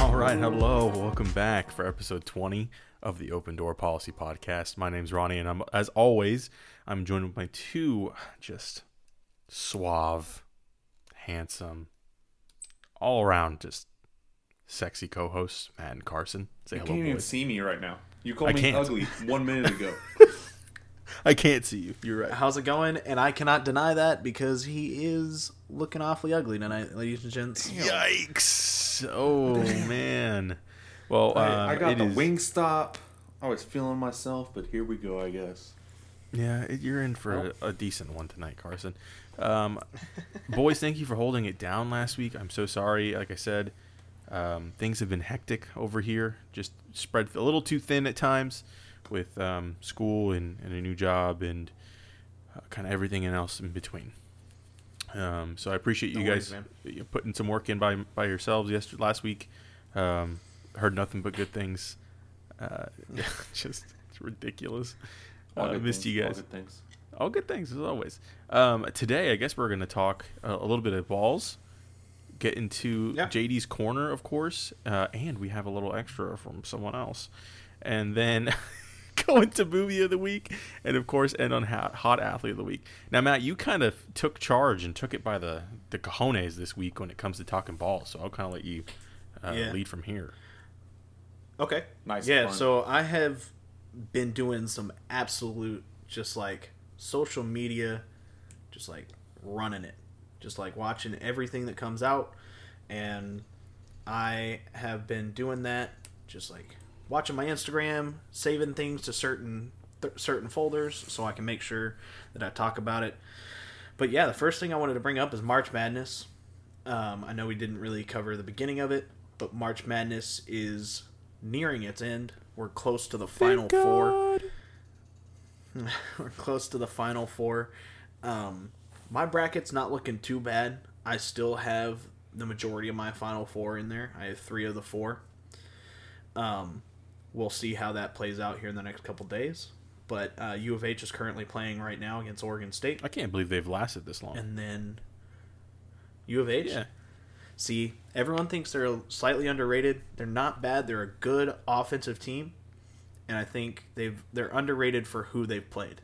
All right, hello, welcome back for episode 20 of the Open Door Policy Podcast. My name's Ronnie, and I'm, as always, I'm joined with my two just suave, handsome, all around just sexy co-hosts, Matt and Carson. Say You hello, can't even see me right now. You called I me can't. ugly one minute ago. I can't see you. You're right. How's it going? And I cannot deny that because he is looking awfully ugly tonight, ladies and gents. Yikes! Oh man. Well, I, um, I got it the is- wing stop. I was feeling myself, but here we go. I guess. Yeah, you're in for a, a decent one tonight, Carson. Um, boys, thank you for holding it down last week. I'm so sorry. Like I said, um, things have been hectic over here. Just spread a little too thin at times with um, school and, and a new job and uh, kind of everything else in between. Um, so I appreciate you No guys man. uh, putting some work in by by yourselves yesterday last week. Um, heard nothing but good things. Uh, just it's ridiculous. All Uh, good missed things, you all guys. good things. All good things as always. Um, today, I guess we're going to talk a, a little bit of balls, get into Yeah. JD's corner, of course, uh, and we have a little extra from someone else, and then go into movie of the week, and of course, end on hot, hot athlete of the week. Now, Matt, you kind of took charge and took it by the the cojones this week when it comes to talking balls, so I'll kind of let you uh, Yeah. lead from here. Okay. Nice Yeah, fun. so I have been doing some absolute, just like social media, just like running it, just like watching everything that comes out. And I have been doing that, just like watching my Instagram, saving things to certain th- certain folders so I can make sure that I talk about it. But yeah, the first thing I wanted to bring up is March Madness. Um, I know we didn't really cover the beginning of it, but March Madness is nearing its end. We're close to the final four. We're close to the final four. Um, my bracket's not looking too bad. I still have the majority of my final four in there. I have three of the four. Um, we'll see how that plays out here in the next couple days. But uh, U of H is currently playing right now against Oregon State, I can't believe they've lasted this long. and then U of H. yeah, See, everyone thinks they're slightly underrated. They're not bad. They're a good offensive team, and I think they've they're underrated for who they've played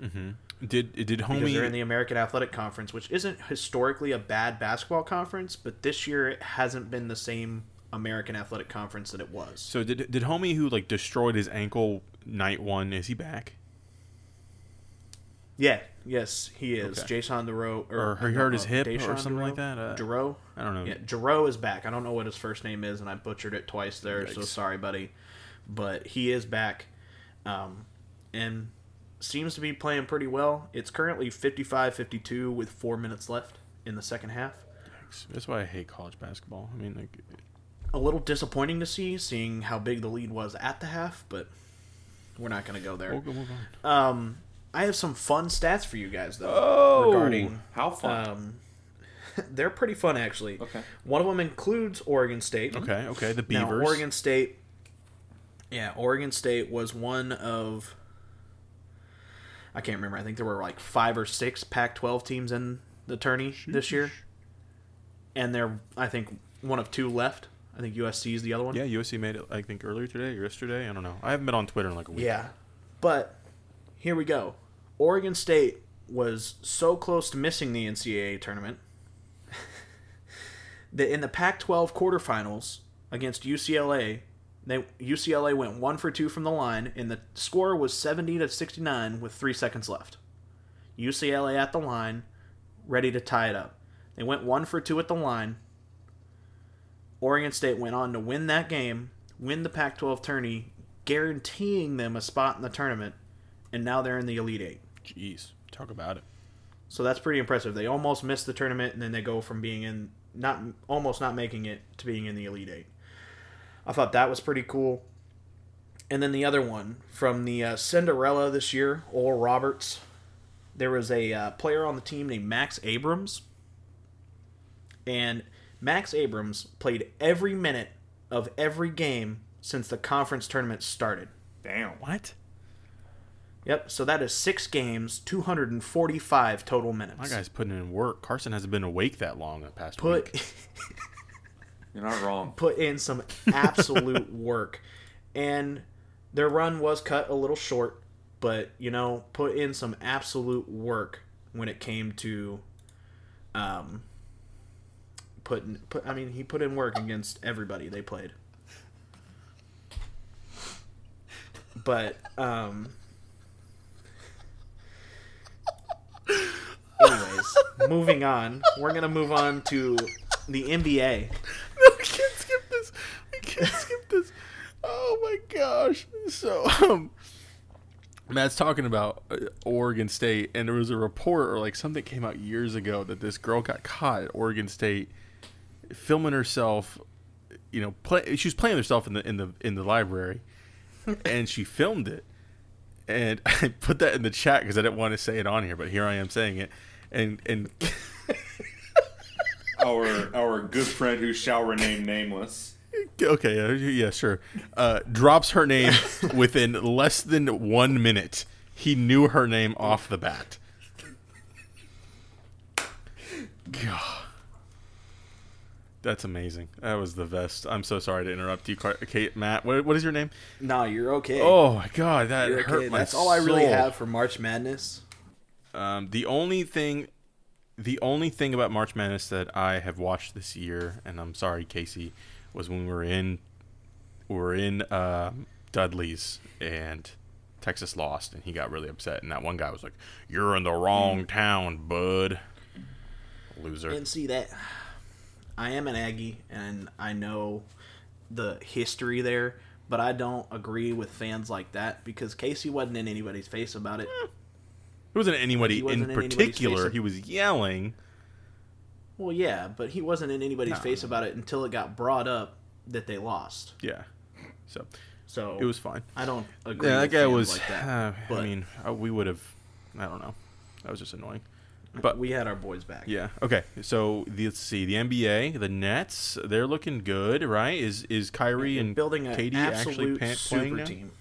did did because homie they're in the American Athletic Conference, which isn't historically a bad basketball conference, but this year it hasn't been the same American Athletic Conference that it was. So did did homie who like destroyed his ankle night one? Is he back? Yeah, yes, he is. Okay. Jason Dero, Or he hurt his hip or something like that? Uh, Dero, I don't know. Yeah, Jero is back. I don't know what his first name is, and I butchered it twice there, so sorry, buddy. But he is back, um, and seems to be playing pretty well. It's currently 55-52 with four minutes left in the second half. That's why I hate college basketball. I mean, like, A little disappointing to see, seeing how big the lead was at the half, but we're not going to go there. we'll go move on. Um, I have some fun stats for you guys, though, Oh! regarding How fun. Um, they're pretty fun, actually. Okay. One of them includes Oregon State. Okay, okay, the Now, Beavers. Oregon State. Yeah, Oregon State was one of. I can't remember. I think there were like five or six Pac-12 teams in the tourney this year, and they're I think one of two left. I think USC is the other one. Yeah, USC made it. I think earlier today or yesterday. I don't know. I haven't been on Twitter in like a week. Yeah. But here we go. Oregon State was so close to missing the NCAA tournament that in the Pac-12 quarterfinals against UCLA, they UCLA went 1 for 2 from the line and the score was 70 to 69 with 3 seconds left. UCLA at the line ready to tie it up. They went 1 for 2 at the line. Oregon State went on to win that game, win the Pac 12 tourney, guaranteeing them a spot in the tournament, and now they're in the Elite Eight. Jeez, talk about it. So that's pretty impressive. They almost missed the tournament, and then they go from being in not almost not making it to being in the Elite Eight. I thought that was pretty cool. And then the other one from the uh, Cinderella this year, Oral Roberts. There was a uh, player on the team named Max Abmas, and Max Abmas played every minute of every game since the conference tournament started. Damn. What? Yep. So that is six games, 245 total minutes. My guy's putting in work. Carson hasn't been awake that long the past put week. You're not wrong. put in some absolute work, and their run was cut a little short, but you know, put in some absolute work when it came to, um, putting put. I mean, he put in work against everybody they played. But um. Anyways, moving on. We're gonna move on to the NBA. No, we can't skip this. We can't skip this. Oh my gosh. So, um, Matt's talking about uh, Oregon State, and there was a report or like something came out years ago that this girl got caught at Oregon State filming herself. You know, play. She was playing herself in the in the in the library, and she filmed it. And I put that in the chat because I didn't want to say it on here, but here I am saying it. And and our our good friend who shall remain nameless. Okay, uh, yeah, sure. Uh, drops her name within less than one minute. He knew her name off the bat. God. That's amazing. That was the best. I'm so sorry to interrupt you, Kate, Matt. What, what is your name? No, you're okay. Oh my God, that You're hurt okay. my That's all I really soul. have for March Madness. Um, the only thing, the only thing about March Madness that I have watched this year, and I'm sorry, Casey, was when we were in, we were in uh, Dudley's and Texas lost, and he got really upset, and that one guy was like, "You're in the wrong town, bud." Loser. And see that I am an Aggie and I know the history there, but I don't agree with fans like that because Casey wasn't in anybody's face about it. It wasn't anybody wasn't in in particular. He was yelling. Well, yeah, but he wasn't in anybody's No, face no. about it until it got brought up that they lost. Yeah. So So it was fine. I don't agree. Yeah, that guy was. Like that. uh, I mean, we would have. I don't know. That was just annoying. But we had our boys back. Yeah. Okay. So the, let's see. The NBA, the Nets, they're looking good, right? Is is Kyrie and building an Katie actually playing super now? team.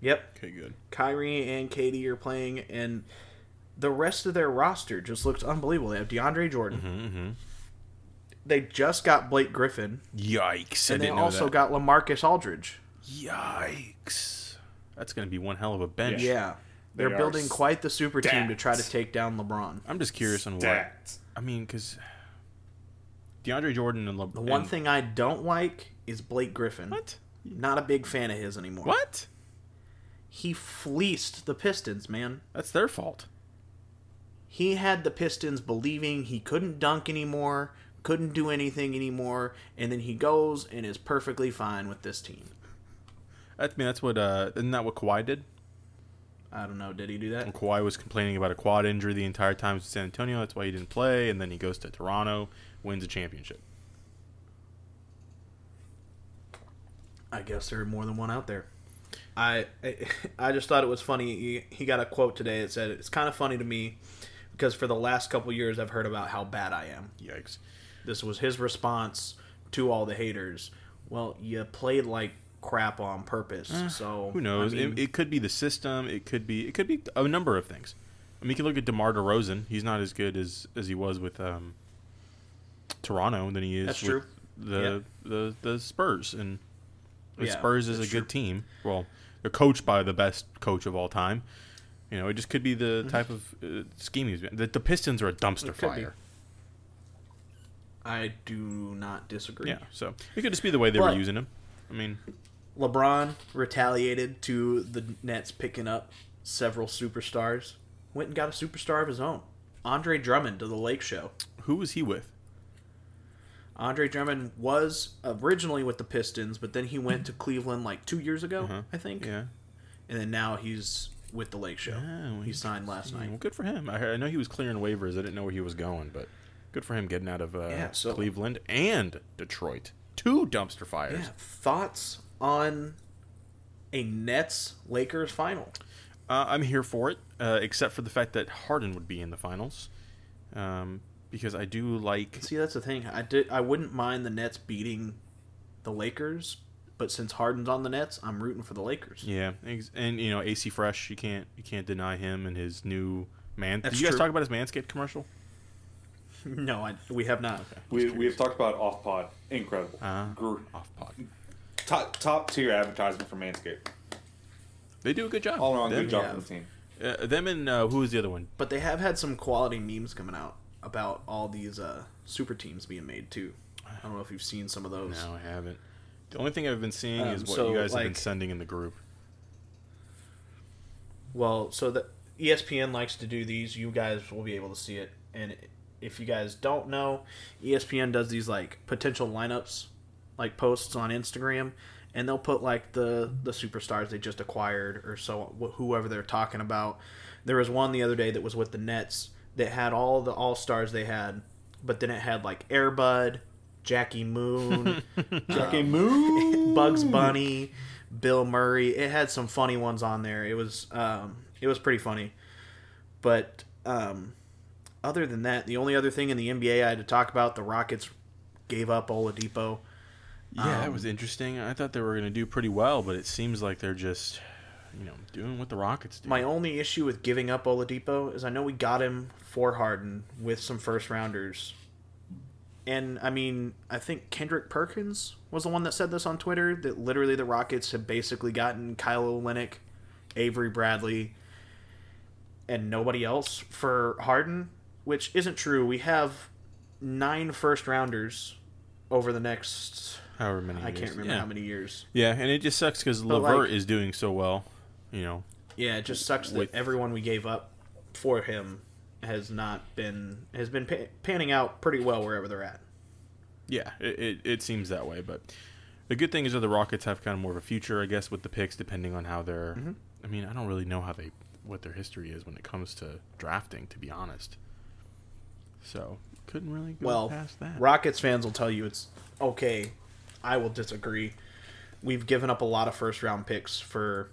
Yep, Okay, good. Kyrie and Katie are playing, and the rest of their roster just looks unbelievable. They have DeAndre Jordan. Mm-hmm. They just got Blake Griffin, Yikes! And they also got Lamarcus Aldridge. Yikes! That's gonna be one hell of a bench. Yeah, they're They building quite the super team to try to take down LeBron. I'm just curious on what. I mean, because DeAndre Jordan and Le- The one and- thing I don't like is Blake Griffin. What? Not a big fan of his anymore. What? He fleeced the Pistons, man. That's their fault. He had the Pistons believing he couldn't dunk anymore, couldn't do anything anymore, and then he goes and is perfectly fine with this team. I mean, that's what. Uh, isn't that what Kawhi did? I don't know. Did he do that? When Kawhi was complaining about a quad injury the entire time in San Antonio, that's why he didn't play, and then he goes to Toronto, wins a championship. I guess there are more than one out there. I I, I just thought it was funny. He, he got a quote today that said, "It's kind of funny to me because for the last couple years I've heard about how bad I am." Yikes! This was his response to all the haters. Well, you played like crap on purpose, so Eh, Who knows? I mean, it, it could be the system. It could be. It could be a number of things. I mean, you can look at Demar Derozan. He's not as good as as he was with um, Toronto than he is That's with true. the the the Spurs. And the Yeah, Spurs is a that's good team. Well, they're coached by the best coach of all time. You know, it just could be the Mm-hmm. type of uh, scheme he's been. The, the Pistons are a dumpster could be. fire. I do not disagree. Yeah, so it could just be the way they were using him. I mean, LeBron retaliated to the Nets picking up several superstars. Went and got a superstar of his own. Andre Drummond to the Lake Show. who was he with? Andre Drummond was originally with the Pistons, but then he went to Cleveland like two years ago, Uh-huh. I think. Yeah. And then now he's with the Lake Show. Oh, he signed last night. well, good for him. I, heard- I know he was clearing waivers. I didn't know where he was going, but good for him getting out of uh, Yeah, so- Cleveland and Detroit. Two dumpster fires. Yeah. Thoughts on a Nets Lakers final? Uh, I'm here for it, uh, except for the fact that Harden would be in the finals, um, because I do like. See, that's the thing. I did. I wouldn't mind the Nets beating the Lakers, But since Harden's on the Nets, I'm rooting for the Lakers. Yeah, and you know AC Fresh, you can't you can't deny him and his new man. That's Did you guys true. talk about his Manscaped commercial? no, I, we have not. We we have talked about off pod. Incredible. Uh, Gr- off pod. Top top tier advertisement for Manscaped. They do a good job. All around them, good job yeah. from the team. Uh, them and uh, who was the other one? But they have had some quality memes coming out about all these uh, super teams being made too. I don't know if you've seen some of those. No, I haven't. The only thing I've been seeing Um, is what so, you guys have been sending in the group. Well, so the ESPN likes to do these. You guys will be able to see it. And if you guys don't know, ESPN does these like potential lineups, like posts on Instagram, and they'll put like the the superstars they just acquired or so whoever they're talking about. There was one the other day that was with the Nets that had all the all stars they had, but then it had like Airbud, Jackie Moon, Jackie Moon. Bugs Bunny, Bill Murray. It had some funny ones on there. It was um, it was pretty funny. But um, other than that, the only other thing in the NBA I had to talk about, the Rockets gave up Oladipo. Yeah, it Um, was interesting. I thought they were going to do pretty well, but it seems like they're just, you know, doing what the Rockets do. My only issue with giving up Oladipo is I know we got him for Harden with some first rounders. And I mean, I think Kendrick Perkins was the one that said this on Twitter that literally the Rockets have basically gotten Kyle Olynyk, Avery Bradley, and nobody else for Harden, which isn't true. We have nine first rounders over the next However many. I years. can't remember yeah. how many years. Yeah, and it just sucks because But, Levert like- is doing so well. You know, Yeah, it just sucks that everyone we gave up for him has not been has been pa- panning out pretty well wherever they're at. yeah, it, it, it seems that way. But the good thing is that the Rockets have kind of more of a future, I guess, with the picks, depending on how they're. Mm-hmm. I mean, I don't really know how they what their history is when it comes to drafting, to be honest. So couldn't really go Well, past that. Rockets fans will tell you it's okay. I will disagree. We've given up a lot of first round picks for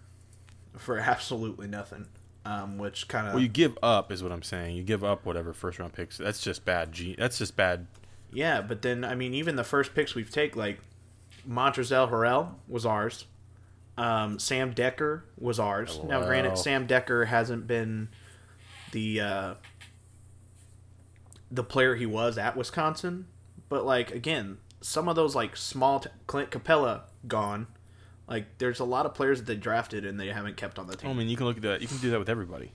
for absolutely nothing, um, which kind of Well, you give up is what I'm saying. You give up whatever first round picks. That's just bad. G. That's just bad. yeah. But then I mean, even the first picks we've taken, like Montrezl Harrell was ours. Um, Sam Dekker was ours. Now, LOL. granted, Sam Dekker hasn't been the uh, the player he was at Wisconsin, but like again, some of those like small t- Clint Capela gone. Like, there's a lot of players that they drafted and they haven't kept on the team. I mean, you can look at that. You can do that with everybody.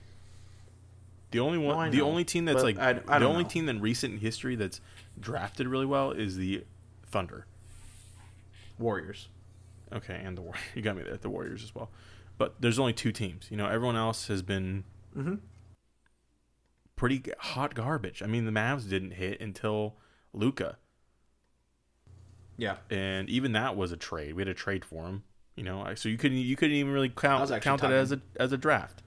The only one, No, the know, only team that's like I- I the only know. team in recent history that's drafted really well is the Thunder. Warriors. Okay, and the War- you got me there. The Warriors as well, but there's only two teams. You know, everyone else has been Mhm. pretty hot garbage. I mean, the Mavs didn't hit until Luka, Yeah. and even that was a trade. We had a trade for him. You know, so you couldn't you couldn't even really count count it talking- as a as a draft.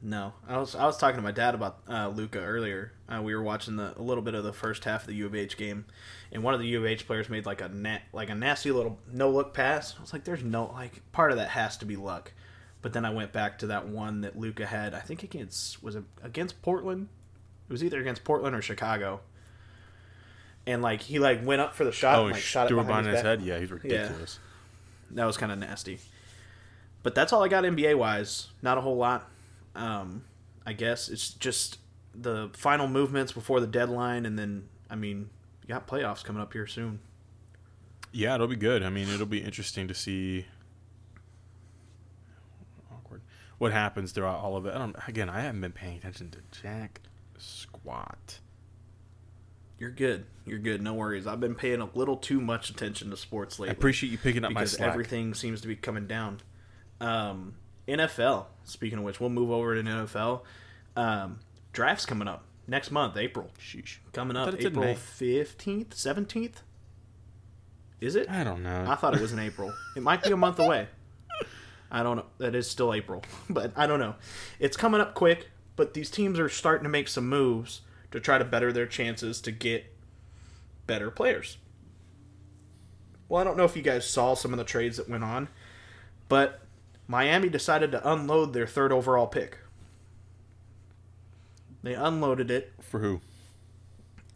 No, I was I was talking to my dad about uh, Luka earlier. Uh, we were watching the a little bit of the first half of the U of H game, and one of the U of H players made like a na- like a nasty little no look pass. I was like, "There's no like part of that has to be luck." But then I went back to that one that Luka had. I think against was it against Portland. It was either against Portland or Chicago. And like he like went up for the shot Oh, and like shot it behind behind his, his head. Yeah, he's ridiculous. That was kind of nasty. But that's all I got NBA wise. Not a whole lot. Um, I guess it's just the final movements before the deadline, and then I mean, you got playoffs coming up here soon. Yeah, it'll be good. I mean, it'll be interesting to see awkward what happens throughout all of it. I don't, again, I haven't been paying attention to jack squat. You're good. You're good. No worries. I've been paying a little too much attention to sports lately. I appreciate you picking up my because slack. everything seems to be coming down. Um, NFL. Speaking of which, we'll move over to an NFL. Um, drafts coming up next month, April. Sheesh. Coming up thought it said April fifteenth, seventeenth. Is it? I don't know. I thought it was in April. It might be a month away. I don't know. That is still April, but I don't know. It's coming up quick, but these teams are starting to make some moves to try to better their chances to get better players. Well, I don't know if you guys saw some of the trades that went on, but Miami decided to unload their third overall pick. They unloaded it, For who?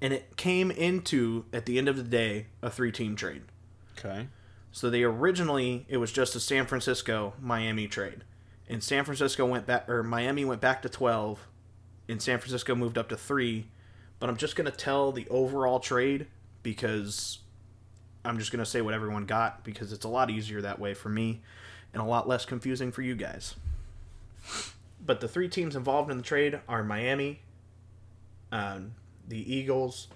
and it came into, at the end of the day, a three team trade. Okay. So they originally it was just a San Francisco Miami trade, and San Francisco went back or Miami went back to twelve, and San Francisco moved up to three. But I'm just gonna tell the overall trade because I'm just gonna say what everyone got because it's a lot easier that way for me, and a lot less confusing for you guys. But the three teams involved in the trade are Miami, um, the Eagles,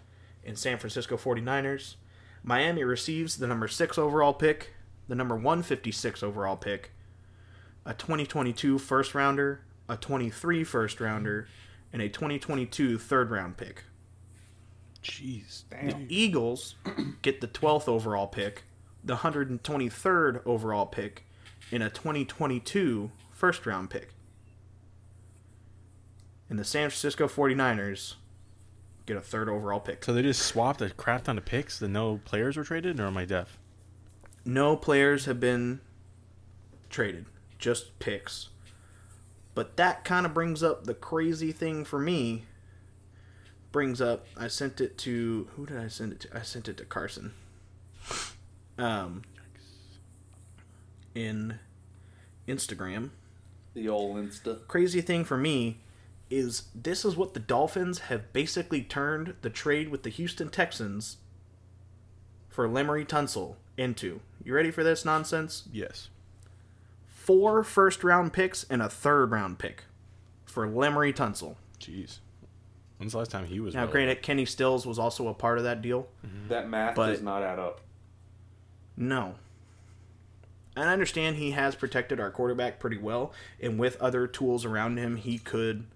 and San Francisco 49ers. Miami receives the number 6 overall pick, the number 156 overall pick, a 2022 first rounder, a 23 first rounder, and a 2022 third round pick. Jeez. The Eagles get the 12th overall pick, the 123rd overall pick, and a 2022 first round pick. And the San Francisco 49ers get a third overall pick. So they just swapped a crap ton of picks. The no players were traded, or am I deaf? No players have been traded, just picks. But that kind of brings up the crazy thing for me. Brings up, I sent it to who did I send it to? I sent it to Carson. Um, in Instagram. The old Insta. Crazy thing for me is this is what the Dolphins have basically turned the trade with the Houston Texans for Laremy Tunsil into. You ready for this nonsense? Yes. Four first round picks and a third round pick for Laremy Tunsil. Jeez. When's the last time he was? Now, relevant? granted, Kenny Stills was also a part of that deal. Mm-hmm. That math But- does not add up. No. And I understand he has protected our quarterback pretty well, and with other tools around him, he could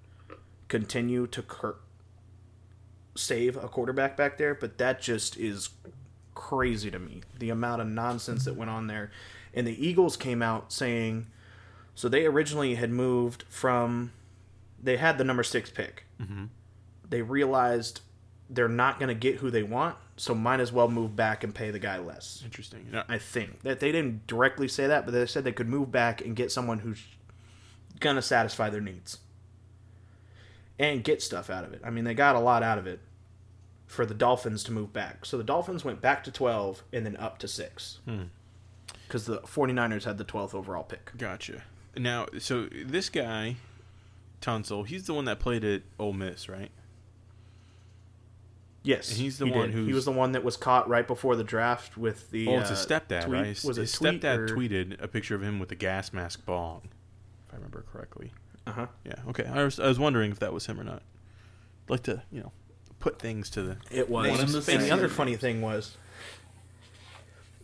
continue to cur- save a quarterback back there, but that just is crazy to me. The amount of nonsense that went on there. And the Eagles came out saying so they originally had moved from they had the number 6 pick. Mm-hmm. They realized they're not going to get who they want, so might as well move back and pay the guy less. Interesting. No, I think that they didn't directly say that, but they said they could move back and get someone who's gonna satisfy their needs and get stuff out of it. I mean, they got a lot out of it for the Dolphins to move back. So the Dolphins went back to 12 and then up to 6. Hmm. Because the 49ers had the 12th overall pick. Gotcha. Now, so this guy, Tunsil, he's the one that played at Ole Miss, right? Yes. And he's the he one did. He was the one that was caught right before the draft with the. Oh, it's his uh, stepdad, tweet. right? His, Was it his tweet stepdad or- tweeted a picture of him with a gas mask bong, if I remember correctly. Uh huh. Yeah. Okay. I was, I was wondering if that was him or not. I'd like to, you know, put things to the. It was. One and the and the other funny thing was,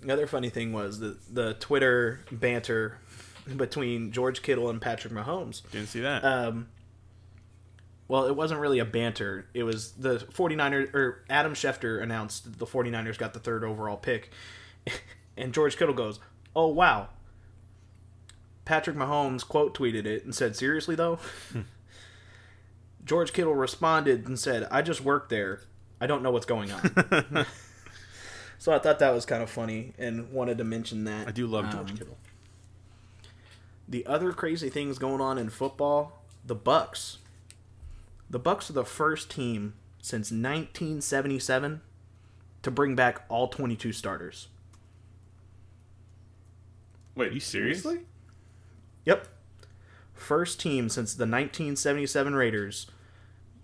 the other funny thing was the the Twitter banter between George Kittle and Patrick Mahomes. Didn't see that. Um, well, it wasn't really a banter. It was the 49ers, or Adam Schefter announced that the 49ers got the third overall pick. And George Kittle goes, Oh, wow. Patrick Mahomes quote tweeted it and said, Seriously, though? George Kittle responded and said, I just work there. I don't know what's going on. so I thought that was kind of funny and wanted to mention that. I do love George Um, Kittle. the other crazy things going on in football, the Bucks. The Bucks are the first team since 1977 to bring back all 22 starters. Wait, Are you seriously? Yep. First team since the 1977 Raiders,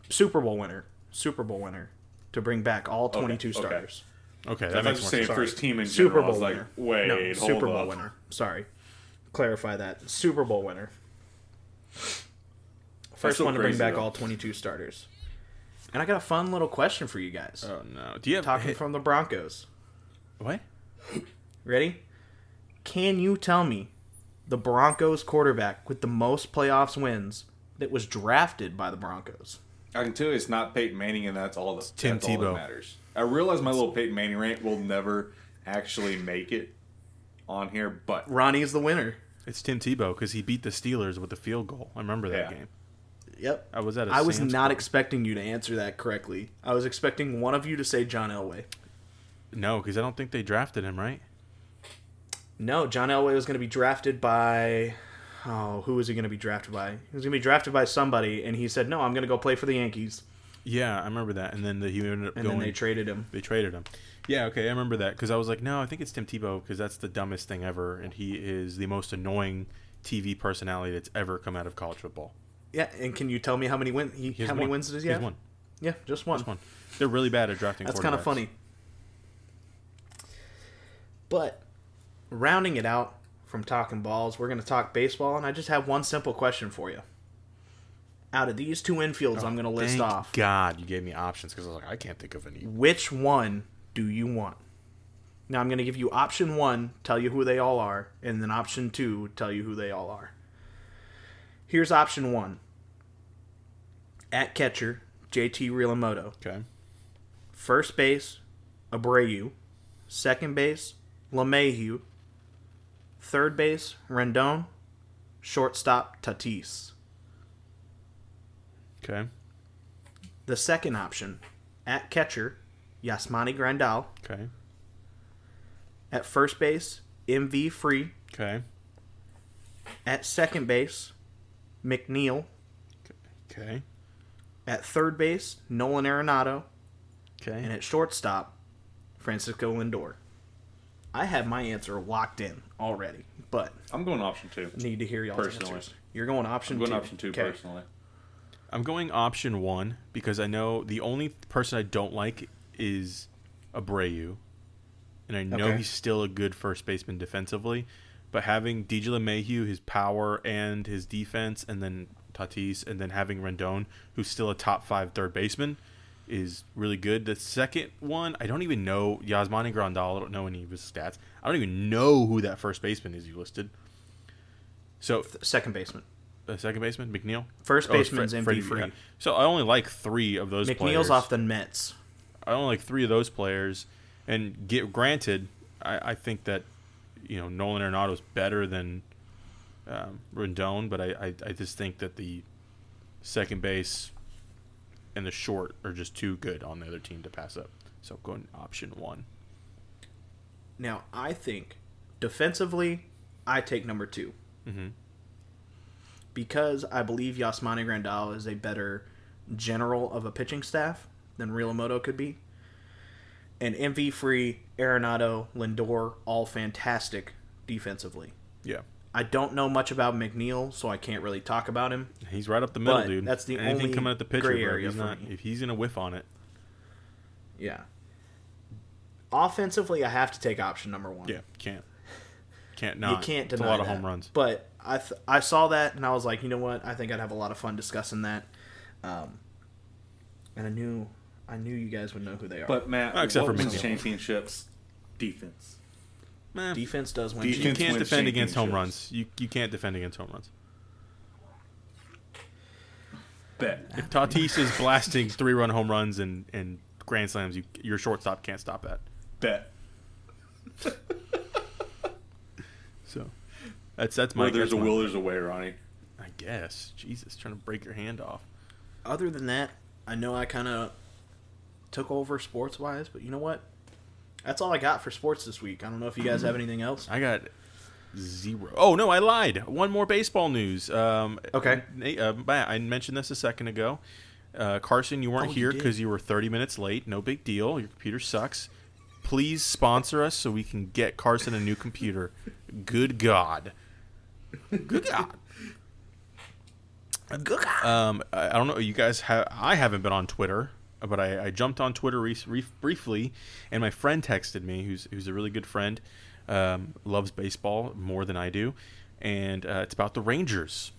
Super Bowl winner, Super Bowl winner, to bring back all 22 okay. starters. Okay, I that thought you makes more saying sense. first team in Super general. Bowl like, winner. wait, no, hold Super Bowl up. winner. Sorry. Clarify that. Super Bowl winner. First one to bring back though. all 22 starters. And I got a fun little question for you guys. Oh no! Do you have Talking hey, from the Broncos. what? Ready? Can you tell me the Broncos quarterback with the most playoffs wins that was drafted by the Broncos? I can tell you it's not Peyton Manning, and that's all that, Tim that's all that Tebow. matters. I realize my little Peyton Manning rant will never actually make it on here, but Ronnie is the winner. It's Tim Tebow because he beat the Steelers with a field goal. I remember that Yeah. game. Yep. I was at. a I was Sam's not Club. expecting you to answer that correctly. I was expecting one of you to say John Elway. No, because I don't think they drafted him right. No, John Elway was going to be drafted by. Oh, who was he going to be drafted by? He was going to be drafted by somebody, and he said, "No, I'm going to go play for the Yankees." Yeah, I remember that. And then the, he ended up and going. then they traded him. They traded him. Yeah, okay, I remember that because I was like, no, I think it's Tim Tebow because that's the dumbest thing ever, and he is the most annoying TV personality that's ever come out of college football. Yeah, and can you tell me how many win? He, He how many one. wins does he He have? one. Yeah, just one. Just one. They're really bad at drafting. That's kind of funny. But rounding it out from talking balls, we're going to talk baseball, and I just have one simple question for you. Out of these two infields, I'm oh, going to list Thank off. God, you gave me options because I was like, I can't think of any. Which one do you want? Now I'm going to give you option one, tell you who they all are, and then option two, tell you who they all are. Here's option one. At catcher, JT Realmuto. Okay. First base, Abreu. Second base, LeMahieu. Third base, Rendon. Shortstop, Tatis. Okay. The second option, at catcher, Yasmani Grandal. Okay. At first base, MV Free. Okay. At second base, McNeil. Okay. At third base, Nolan Arenado. Okay. And at shortstop, Francisco Lindor. I have my answer locked in already, but I'm going option two. need to hear y'all's Personally. answers. You're going option I'm going two. option two Okay. personally. I'm going option one because I know the only person I don't like is Abreu, and I know Okay. he's still a good first baseman defensively. But having DJ LeMahieu, his power and his defense, and then Tatis, and then having Rendon, who's still a top five third baseman, is really good. The second one, I don't even know Yasmani Grandal. I don't know any of his stats. I don't even know who that first baseman is you listed. So Second baseman. The second baseman, McNeil. First Oh, it's baseman's Freddie, Free. yeah. So I only like three of those McNeil's players. off the Mets. I only like three of those players. And get granted, I, I think that you know Nolan Arenado is better than um, Rendon, but I, I, I just think that the second base and the short are just too good on the other team to pass up. So going option one. Now, I think defensively, I take number two. Mm-hmm. Because I believe Yasmani Grandal is a better general of a pitching staff than Realmuto could be. And MV Free, Arenado, Lindor, all fantastic defensively. Yeah, I don't know much about McNeil, so I can't really talk about him. he's right up the middle, But dude. that's the Anything only coming at the pitcher, gray area he's for not, me. if he's gonna whiff on it. Yeah. Offensively, I have to take option number one. Yeah, can't. Can't not. you can't It's a lot of that. home runs. But I th- I saw that and I was like, you know what? I think I'd have a lot of fun discussing that. Um, and I knew I knew you guys would know who they are. But Matt, Oh, except what for wins championships? Defense. Meh. defense does win. you can't defend against home runs. You you can't defend against home runs. Bet. If Tatis is blasting three run home runs and, and grand slams, you, your shortstop can't stop that. Bet. So that's that's my. Where there's a will, there's a way, Ronnie. I guess. Jesus, trying to break your hand off. Other than that, I know I kind of took over sports wise, but you know what? That's all I got for sports this week. I don't know if you guys have anything else. I got zero. Oh no, I lied. One more baseball news. Um, Okay. Nate, uh, I mentioned this a second ago. Uh, Carson, you weren't Oh, here did. because you were 30 minutes late. No big deal. Your computer sucks. Please sponsor us so we can get Carson a new computer. Good God. Good God. Good God. Um, I I don't know. You guys have. I haven't been on Twitter, but I, I jumped on Twitter re- re- briefly, and my friend texted me, who's who's a really good friend, um, loves baseball more than I do, and uh, it's about the Rangers.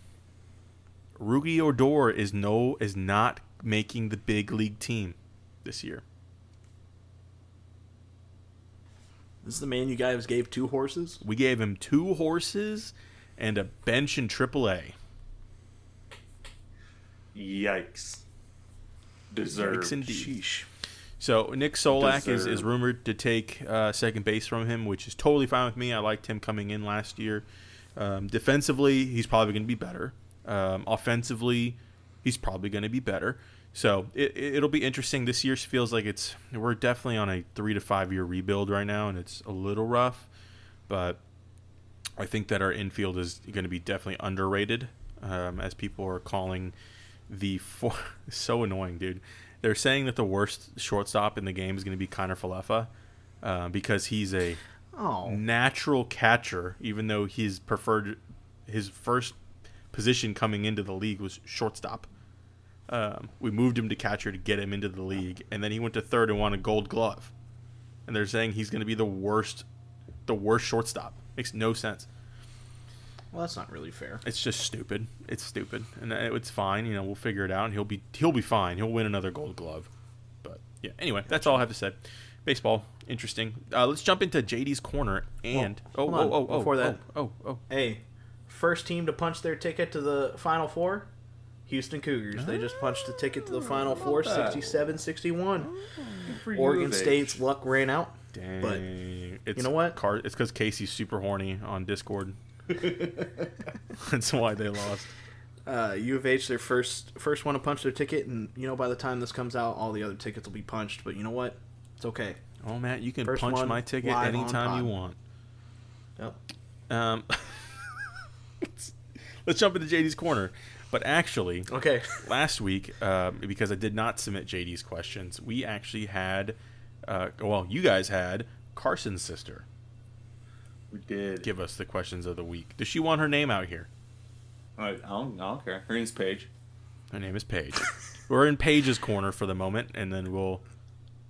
Rougned Odor is no is not making the big league team this year. This is the man you guys gave two horses. We gave him two horses and a bench in AAA. Yikes. Deserved. Yikes indeed. Sheesh. So Nick Solak is, is rumored to take uh, second base from him, which is totally fine with me. I liked him coming in last year. Um, defensively, he's probably going to be better. Um, offensively, he's probably going to be better. So it, it- it'll be interesting. This year feels like it's we're definitely on a three to five year rebuild right now, and it's a little rough. But I think that our infield is going to be definitely underrated, um, as people are calling the four. so annoying, dude. They're saying that the worst shortstop in the game is going to be Kiner-Falefa uh, because he's a Oh, natural catcher, even though his preferred his first position coming into the league was shortstop. Um, we moved him to catcher to get him into the league, and then he went to third and won a Gold Glove. And they're saying he's going to be the worst, the worst shortstop. Makes no sense. well, that's not really fair. It's just stupid. It's stupid, and uh, it's fine. You know, we'll figure it out, and he'll be he'll be fine. He'll win another Gold Glove. But yeah, anyway, that's all I have to say. Baseball, interesting. Uh, let's jump into JD's corner and Well, oh oh oh oh before that- oh oh oh. Hey, first team to punch their ticket to the Final Four, Houston Cougars. They just punched the ticket to the Final Four, 67-61. For Oregon of age. State's luck ran out. Dang. But it's know what? Car- it's because Casey's super horny on Discord. That's why they lost. Uh, U of H, their first first one to punch their ticket, and you know by the time this comes out, all the other tickets will be punched. But you know what? It's okay. Oh, Matt, you can First punch one my ticket anytime you want. Yep. Um, let's jump into JD's corner. But actually, Okay. last week, um, because I did not submit JD's questions, we actually had, uh, well, you guys had Carson's sister We did. give us the questions of the week. Does she want her name out here? I, I, don't, I don't care. Her name's Paige. Her name is Paige. We're in Paige's corner for the moment, and then we'll.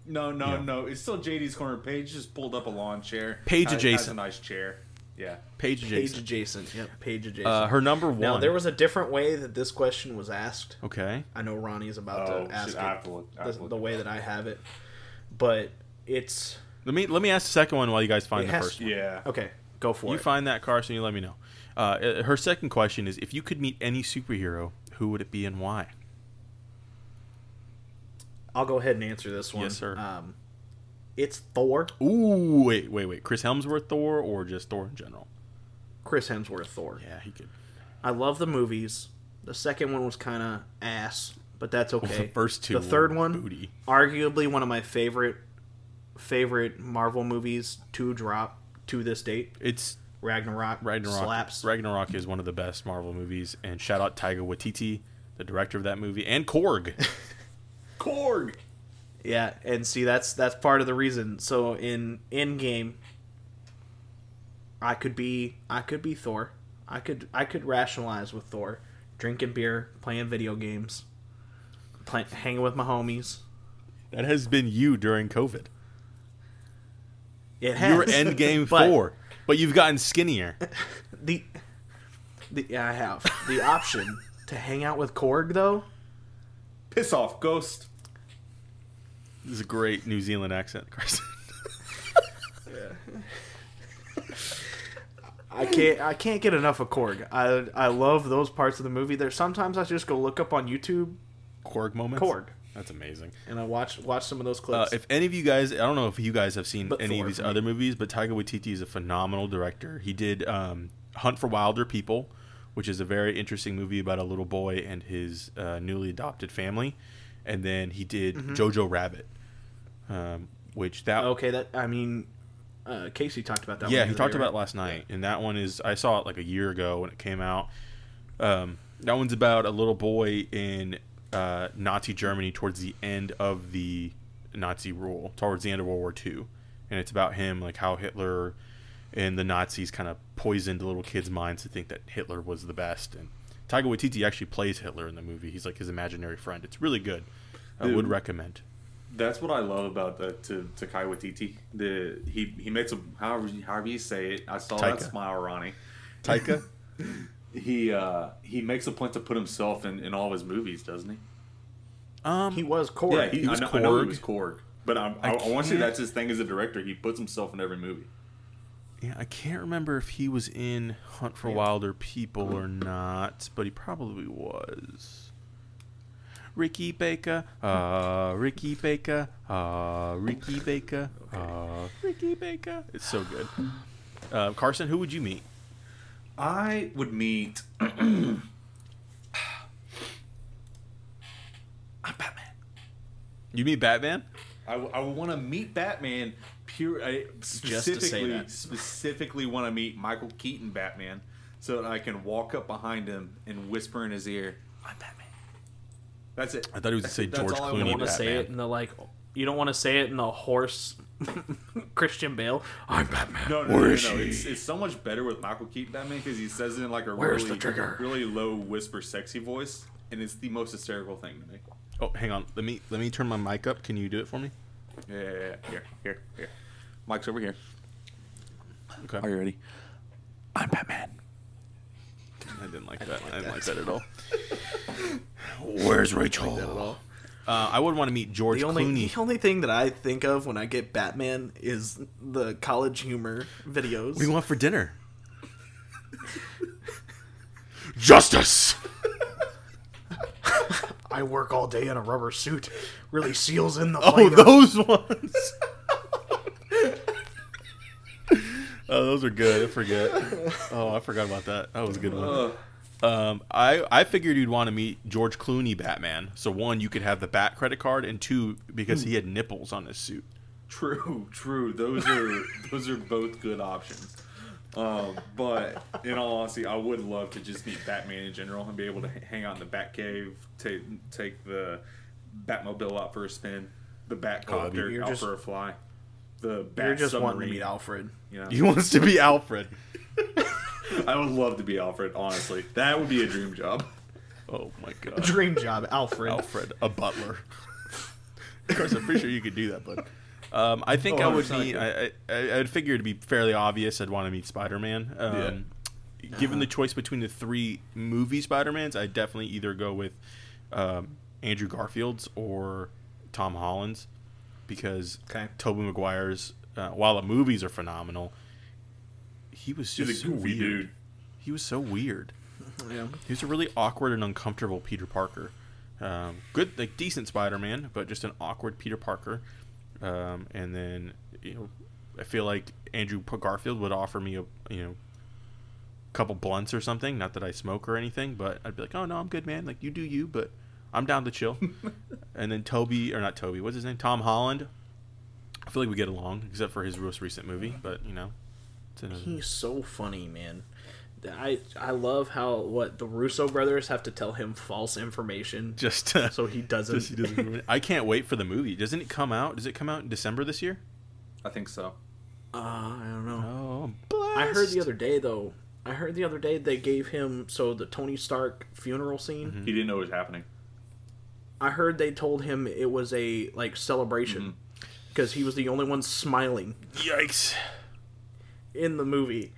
No, no, Yeah. no. It's still JD's corner. Paige just pulled up a lawn chair. Paige Has- adjacent. Has a nice chair. Yeah. Paige Page Jason. adjacent. Yep. Page adjacent. Uh, her number one. now there was a different way that this question was asked. Okay. I know Ronnie is about Oh, to ask shit, I have it to look- I have the, to look the way that I have it, but it's Let me let me ask the second one while you guys find the has- first one. Yeah. okay. Go for it. You it. find that Carson, you let me know. Uh, her second question is: If you could meet any superhero, who would it be and why? I'll go ahead and answer this one. Yes, sir. Um, it's Thor. Ooh, wait, wait, wait. Chris Hemsworth Thor or just Thor in general? Chris Hemsworth Thor. Yeah, he could. I love the movies. The second one was kind of ass, but that's okay. the first two. The third one, booty. arguably one of my favorite favorite Marvel movies to drop to this date. It's Ragnarok. Ragnarok. slaps. Ragnarok is one of the best Marvel movies, and shout out Taika Waititi, the director of that movie, and Korg. Korg. Yeah, and see that's that's part of the reason. So in in game, I could be I could be Thor. I could I could rationalize with Thor, drinking beer, playing video games, play, hanging with my homies. that has been you during COVID. It has You were Endgame But four, but you've gotten skinnier. The the yeah, I have the option to hang out with Korg though. Piss off, Ghost. This is a great New Zealand accent, Carson. Yeah. I can't I can't get enough of Korg. I I love those parts of the movie. There sometimes I just go look up on YouTube Korg moments. Korg That's amazing. and I watch watch some of those Uh, clips. if any of you guys, I don't know if you guys have seen But any Thor of these other movies, but Taika Waititi is a phenomenal director. He did um, Hunt for Wilderpeople, which is a very interesting movie about a little boy and his uh, newly adopted family, and then he did Mm-hmm. Jojo Rabbit, um, which that okay, that I mean, uh, Casey talked about that. yeah one he talked other day, about it right? last night, and that one is I saw it like a year ago when it came out. Um, that one's about a little boy in uh, Nazi Germany towards the end of the Nazi rule, towards the end of World War II, and it's about him like how Hitler and the Nazis kind of poisoned little kids' minds to think that Hitler was the best. And Taika Waititi actually plays Hitler in the movie. He's like his imaginary friend. It's really good. I would recommend. That's what I love about the to to Kai Waititi. The he he makes a however however you say it. I saw that smile, Ronnie. Taika. He uh he makes a point to put himself in, in all of his movies, doesn't he? um, He was Korg. Yeah, he, he was I, know, I know he Korg. was Korg, but I'm, I, I I, want to say that's his thing as a director. He puts himself in every movie. Yeah, I can't remember if he was in Hunt for Yeah. Wilderpeople or not, but he probably was. Ricky Baker, uh, Ricky Baker, uh, Ricky Baker, uh, Ricky Baker. It's so good. Uh, Carson, who would you meet? I would meet. I'm Batman. You meet Batman? I, I want to meet Batman. Pure, I say specifically, that. specifically want to meet Michael Keaton Batman, so that I can walk up behind him and whisper in his ear, "I'm Batman." That's it. I thought he was going to say George all I Clooney. You want to say it in the like. You don't want to say it in the horse Christian Bale. I'm Batman. No, no, Where no, no, is no. she? It's, it's so much better with Michael Keaton Batman because he says it in like a Where's really, the really low whisper, sexy voice, and it's the most hysterical thing to me. Oh, hang on. Let me let me turn my mic up. Can you do it for me? Yeah, yeah, yeah. Here, here, here. Mike's over here. Okay. Are you ready? I'm Batman. I didn't like that. I didn't like that at all. Where's Rachel? That at all. Uh, I would want to meet George The only Clooney. the only thing that I think of when I get Batman is the college humor videos. What do you want for dinner? Justice. I work all day in a rubber suit. Really seals in the Oh, flavor. those ones. oh, those are good. I forget. Oh, I forgot about that. That was a good one. Um, I I figured you'd want to meet George Clooney Batman. So one, you could have the Bat credit card, and two, because he had nipples on his suit. True, true. Those are those are both good options. Um, but in all honesty, I would love to just meet Batman in general and be able to hang out in the Batcave, take take the Batmobile out for a spin, the Batcopter You're out just- for a fly, the Bat You're just submarine. wanting to meet Alfred. You know? He wants to be Alfred. I would love to be Alfred. Honestly, that would be a dream job. Oh my god. Dream job, Alfred. Alfred, a butler. of course, I'm pretty sure you could do that, but um, I think Oh, I would 100% I, I I'd figure it'd be fairly obvious. I'd want to meet Spider Man. Um, Given the choice between the three movie Spider Mans, I'd definitely either go with um, Andrew Garfield's or Tom Holland's because Okay. Tobey Maguire's. Uh, while the movies are phenomenal, he was He's just a so goofy weird. dude. He was so weird. Yeah. He was a really awkward and uncomfortable Peter Parker. Um, good, like decent Spider-Man, but just an awkward Peter Parker. Um, and then you know, I feel like Andrew Garfield would offer me a you know, a couple blunts or something. Not that I smoke or anything, but I'd be like, oh no, I'm good, man. Like you do you, but I'm down to chill. and then Toby or not Toby, what's his name? Tom Holland. I feel like we get along, except for his most recent movie. But you know, it's another- He's so funny, man. I I love how what the Russo brothers have to tell him false information just uh, so he doesn't. Just he doesn't- I can't wait for the movie. Doesn't it come out? Does it come out in December this year? I think so. uh, I don't know. Oh, I heard the other day though. I heard the other day they gave him so the Tony Stark funeral scene. He didn't know what was happening. I heard they told him it was a like celebration because he was the only one smiling Yikes! In the movie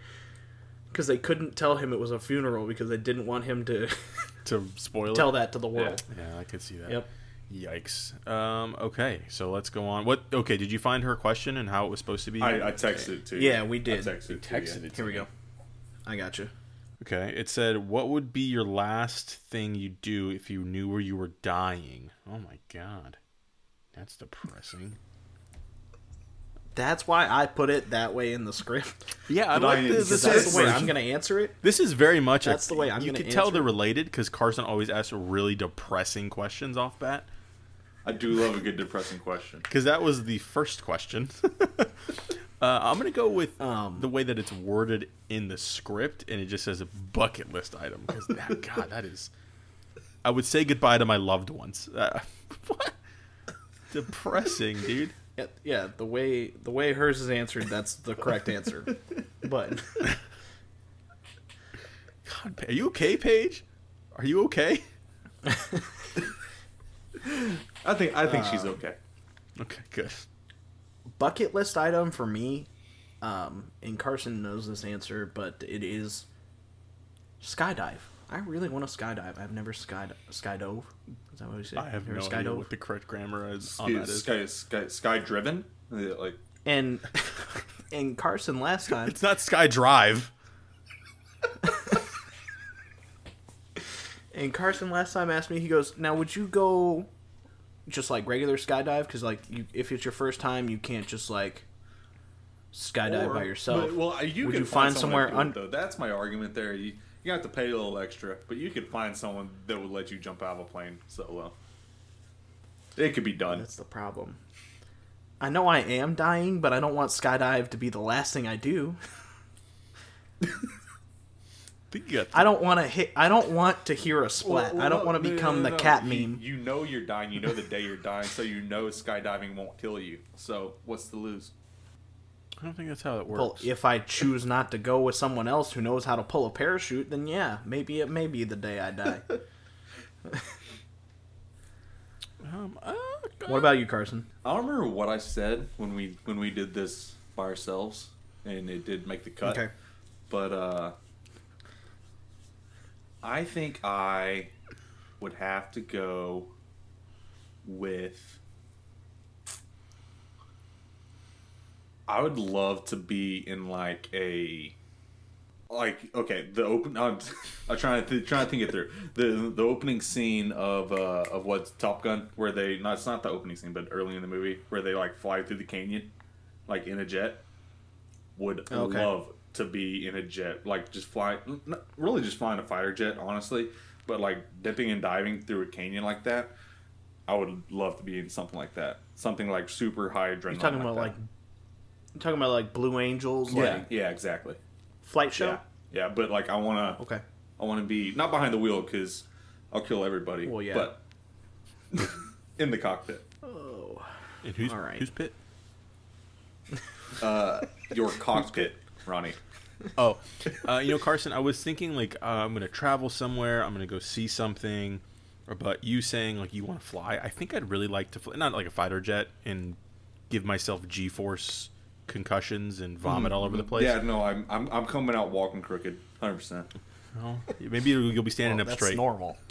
because they couldn't tell him it was a funeral because they didn't want him to To spoil tell it. that to the world. Yeah, I could see that. Yep. Yikes. Um. Okay, so let's go on. What? Okay, did you find her question and how it was supposed to be? I, I texted it to you. Yeah, we did. I texted it to texted you. it. Here we go. I got you. Okay, it said, "What would be your last thing you'd do if you knew where you were dying?" Oh my god, that's depressing. That's why I put it that way in the script. Yeah, I like this. this that's is, the way I'm going to answer it. this is very much. That's a, the way I'm You gonna can tell answer they're related because Carson always asks really depressing questions off bat. I do love a good depressing question. because that was the first question. uh, I'm gonna go with Um, the way that it's worded in the script, and it just says a bucket list item. Because that, God, that is. I would say goodbye to my loved ones. Uh, what? Depressing, dude. Yeah, yeah, the way the way hers is answered, that's the correct answer. But God, are you okay, Paige? Are you okay? I think I think Uh, she's okay. Okay, good. bucket list item for me, um, and Carson knows this answer, but it is skydive. I really want to skydive. I've never sky skydove. Is that what you say? I have Never no idea what the correct grammar is on Sky, that is. sky, sky, sky driven. Like And and Carson last time, It's not Sky Drive. and Carson last time asked me, he goes, "Now would you go just like regular skydive? Because like you, if it's your first time, you can't just like skydive or- by yourself. but- well, you Would could you find someone somewhere to un- though. That's my argument there. You you have to pay a little extra, but you could find someone that would let you jump out of a plane solo. It could be done. That's the problem. I know I am dying, but I don't want skydive to be the last thing I do. think you got I don't want to hit. I don't want to hear a splat. I don't want to No, no, become no, the cat You- meme. You know you're dying. You know the day you're dying, so you know skydiving won't kill you. So what's to lose? I don't think that's how it works. Well, works. if I choose not to go with someone else who knows how to pull a parachute, then yeah, maybe it may be the day I die. um, uh, what about you, Carson? I don't remember what I said when we when we did this by ourselves, and it did make the cut. Okay. But uh, I think I would have to go with. I would love to be in like a, like okay, the open. I'm, I'm trying to th- trying to think it through the the opening scene of uh of what's Top Gun where they not it's not the opening scene but early in the movie where they like fly through the canyon, like in a jet. Would Okay. love to be in a jet, like just fly, not really just flying a fighter jet, honestly, but like dipping and diving through a canyon like that. I would love to be in something like that, something like super high adrenaline. You're talking about that. like, you're talking about like Blue Angels, yeah, like yeah, exactly. flight show. Yeah, yeah, but like I want to, Okay. I want to be not behind the wheel because I'll kill everybody. Well, yeah. but in the cockpit. Oh. and who's all right. who's pit? Uh, your cockpit, Ronnie. Oh, uh, you know, Carson, I was thinking like uh, I'm gonna travel somewhere. I'm gonna go see something. But you saying like you want to fly? I think I'd really like to fly, not like a fighter jet, and give myself G-force concussions and vomit all over the place. Yeah, no, I'm I'm, I'm coming out walking crooked, hundred percent. Well, maybe you'll you'll be standing Well, up that's straight. normal.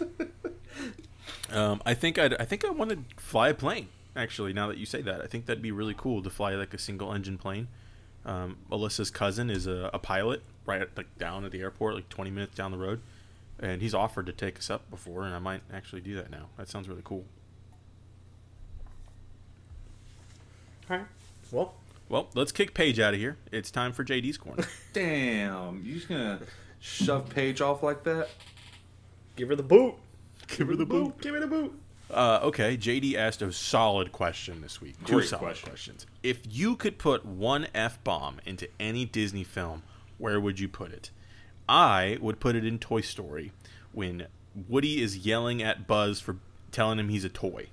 Um, I think I'd, I think I want to fly a plane. Actually, now that you say that, I think that'd be really cool to fly like a single engine plane. Um, Alyssa's cousin is a, a pilot right like down at the airport, like 20 minutes down the road, and he's offered to take us up before, and I might actually do that now. That sounds really cool. All right. Well, Well, let's kick Paige out of here. It's time for JD's corner. Damn, you just gonna shove Paige off like that? give her the boot. Give her the boot. Give her the boot. Uh, okay, JD asked a solid question this week. Two Great solid question. questions. If you could put one F bomb into any Disney film, where would you put it? I would put it in Toy Story when Woody is yelling at Buzz for telling him he's a toy.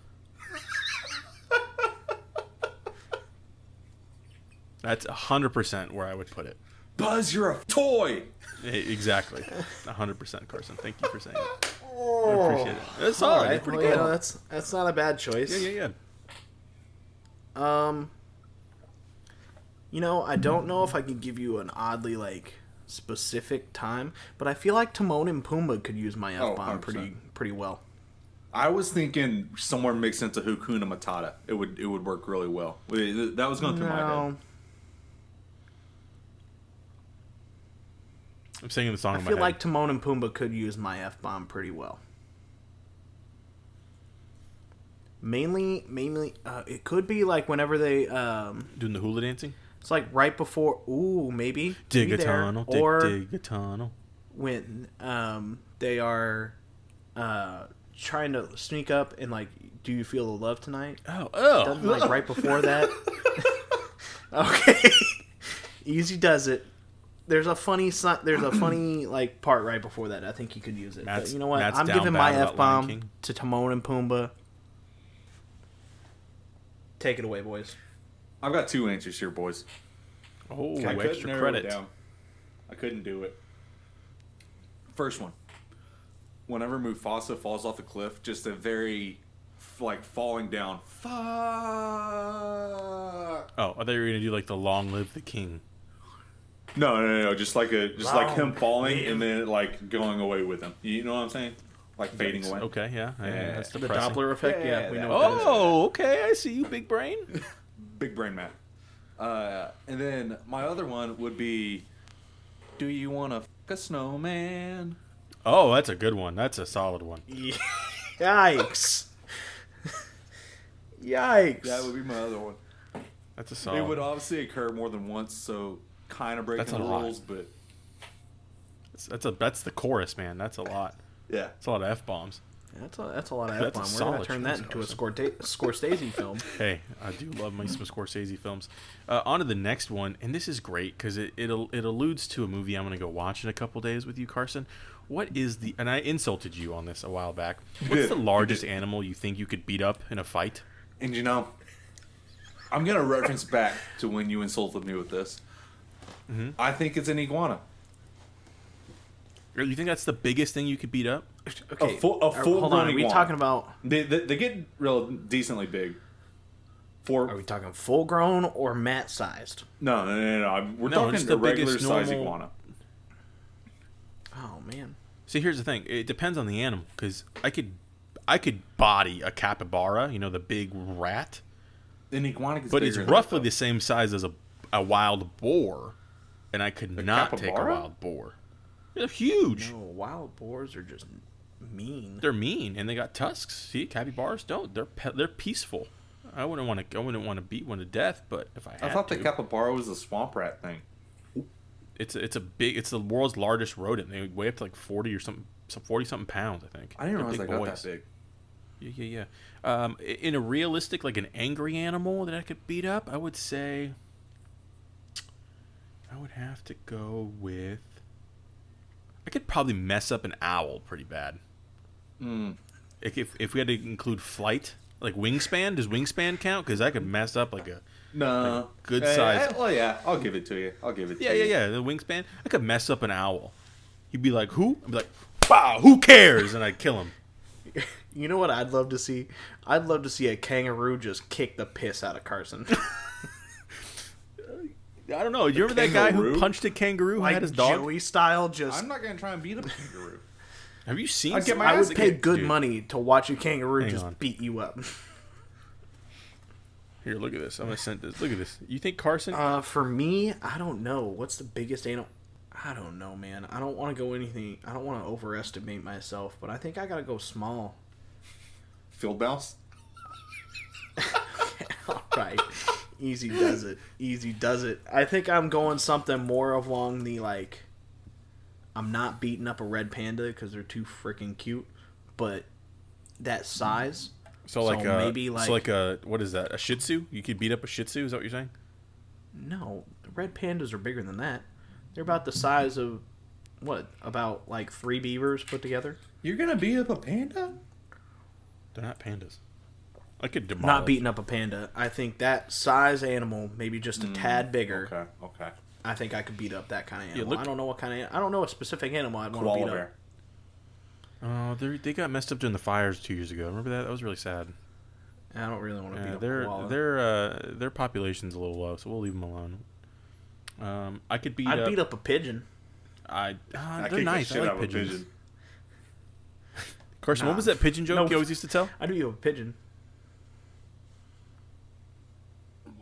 That's 100% where I would put it. Buzz, you're a toy. Exactly. 100% Carson. Thank you for saying it. I appreciate it. That's solid. All right. That's pretty well, you know, that's that's not a bad choice. yeah, yeah, yeah. Um, you know, I don't know if I can give you an oddly like specific time, but I feel like Timon and Pumbaa could use my Oh, f bomb 100%. pretty pretty well. I was thinking somewhere mixed into Hakuna Matata. It would it would work really well. That was going through my head. I'm singing the song I feel like Timon and Pumbaa could use my f bomb pretty well. Mainly, mainly, uh, it could be like whenever they, um, Doing the hula dancing? it's like right before. Ooh, maybe Dig a tunnel, or dig a tunnel. when um they are uh trying to sneak up and like do you feel the love tonight Oh, oh. Like right before that okay easy does it there's a funny there's a funny like part right before that i think you could use it but you know what Matt's i'm giving my f-bomb to timon and pumbaa take it away boys I've got two answers here, boys. Oh, I couldn't extra credit. down. I couldn't do it. First one. Whenever Mufasa falls off a cliff, just a very like falling down. Fuck. Oh, I thought you were gonna do like the "Long Live the King." No, no, no, no. Just like a, just like him falling live. and then like going away with him. You know what I'm saying? Like fading away. Okay, yeah, yeah, Yeah, that's the depressing. doppler effect yeah, Yeah, we that- know what that is. Oh, okay, I see you, big brain. Big brain Matt. Uh, and then my other one would be, do you want to fuck a snowman? Oh, that's a good one. That's a solid one. yikes yikes That would be my other one. That's a solid. It would obviously occur more than once, so kind of breaking That's a the lot. rules, but That's, that's a that's the chorus, man. That's a lot. yeah. it's a lot of f bombs. That's a, that's a lot of That's a F bomb. We're gonna turn that into a Carson. Scorta- Scorsese film. Hey, I do love my some Scorsese films. Uh, on to the next one, and this is great because it, it it alludes to a movie I'm going to go watch in a couple days with you, Carson. What is the and I insulted you on this a while back. What's the largest animal you think you could beat up in a fight? And you know, I'm gonna reference back to when you insulted me with this. Mm-hmm. I think it's an iguana. You think that's the biggest thing you could beat up? Okay, full- a uh, full hold on. Are grown we iguana. talking about? They, they, they get real decently big. For Are we talking full grown or mat sized? no, no, no, no, I'm- We're No, talking just the regular biggest size normal- iguana. Oh man. See, here's the thing. It depends on the animal because I could I could body a capybara, you know, the big rat, An iguana but it's roughly that, the same size as a a wild boar, and I could not take a wild boar. They're huge. No, wild boars are just mean. They're mean and they got tusks. See, capybaras don't. They're pe- they're peaceful. I wouldn't want to. I wouldn't want to beat one to death, but if I had. I thought to, the capybara was a swamp rat thing. it's a, it's a big. It's the world's largest rodent. They weigh up to like forty or something, some forty something pounds. I think. I didn't They're realize they got that big. Yeah, yeah, yeah. Um, in a realistic, like an angry animal that I could beat up, I would say I would have to go with. I could probably mess up an owl pretty bad. Mm. If if we had to include flight, like wingspan, does wingspan count? Because I could mess up like a. No, good Eh, size. eh, well, yeah, I'll give it to you. I'll give it. Yeah, to yeah, you. yeah. The wingspan, I could mess up an owl. He'd be like, "Who?" I'd be like, "Bah, who cares?" And I'd kill him. You know what I'd love to see? I'd love to see a kangaroo just kick the piss out of Carson. I don't know. You remember that guy who kangaroo? punched a kangaroo who like had his dog? Joey style. Just I'm not gonna try and beat a kangaroo. Have you seen? I'd get my I ass would pay kicked, good dude. money to watch a kangaroo Hang just on. beat you up. Here, look at this. I'm gonna send this. Look at this. You think Carson? Uh, for me, I don't know. What's the biggest animal? I don't know, man. I don't want to go anything. I don't want to overestimate myself, but I think I gotta go small. Field mouse. All right, easy does it. Easy does it. I think I'm going something more along the like. I'm not beating up a red panda because they're too freaking cute, but that size. so like, uh, maybe like, so like a what is that? A Shih Tzu? You could beat up a Shih Tzu? Is that what you're saying? no, red pandas are bigger than that. They're about the size of what? About like three beavers put together. You're gonna beat up a panda? They're not pandas. I could demolish. Not beating up a panda. I think that size animal, maybe just a tad bigger. Okay, okay. I think I could beat up that kind of Yeah, animal. look- I don't know what kind of. I don't know a specific animal I'd want to beat bear. up. Oh, they they got messed up during the fires two years ago. Remember that? That was really sad. I don't really want to beat up their koala. their uh, their population's a little low, so we'll leave them alone. Um, I could beat I'd up. beat up a pigeon. I, uh, I they're kick nice. I like out of a pigeons. pigeon. Carson, Nah. what was that pigeon joke No. you always used to tell? I do you have a pigeon.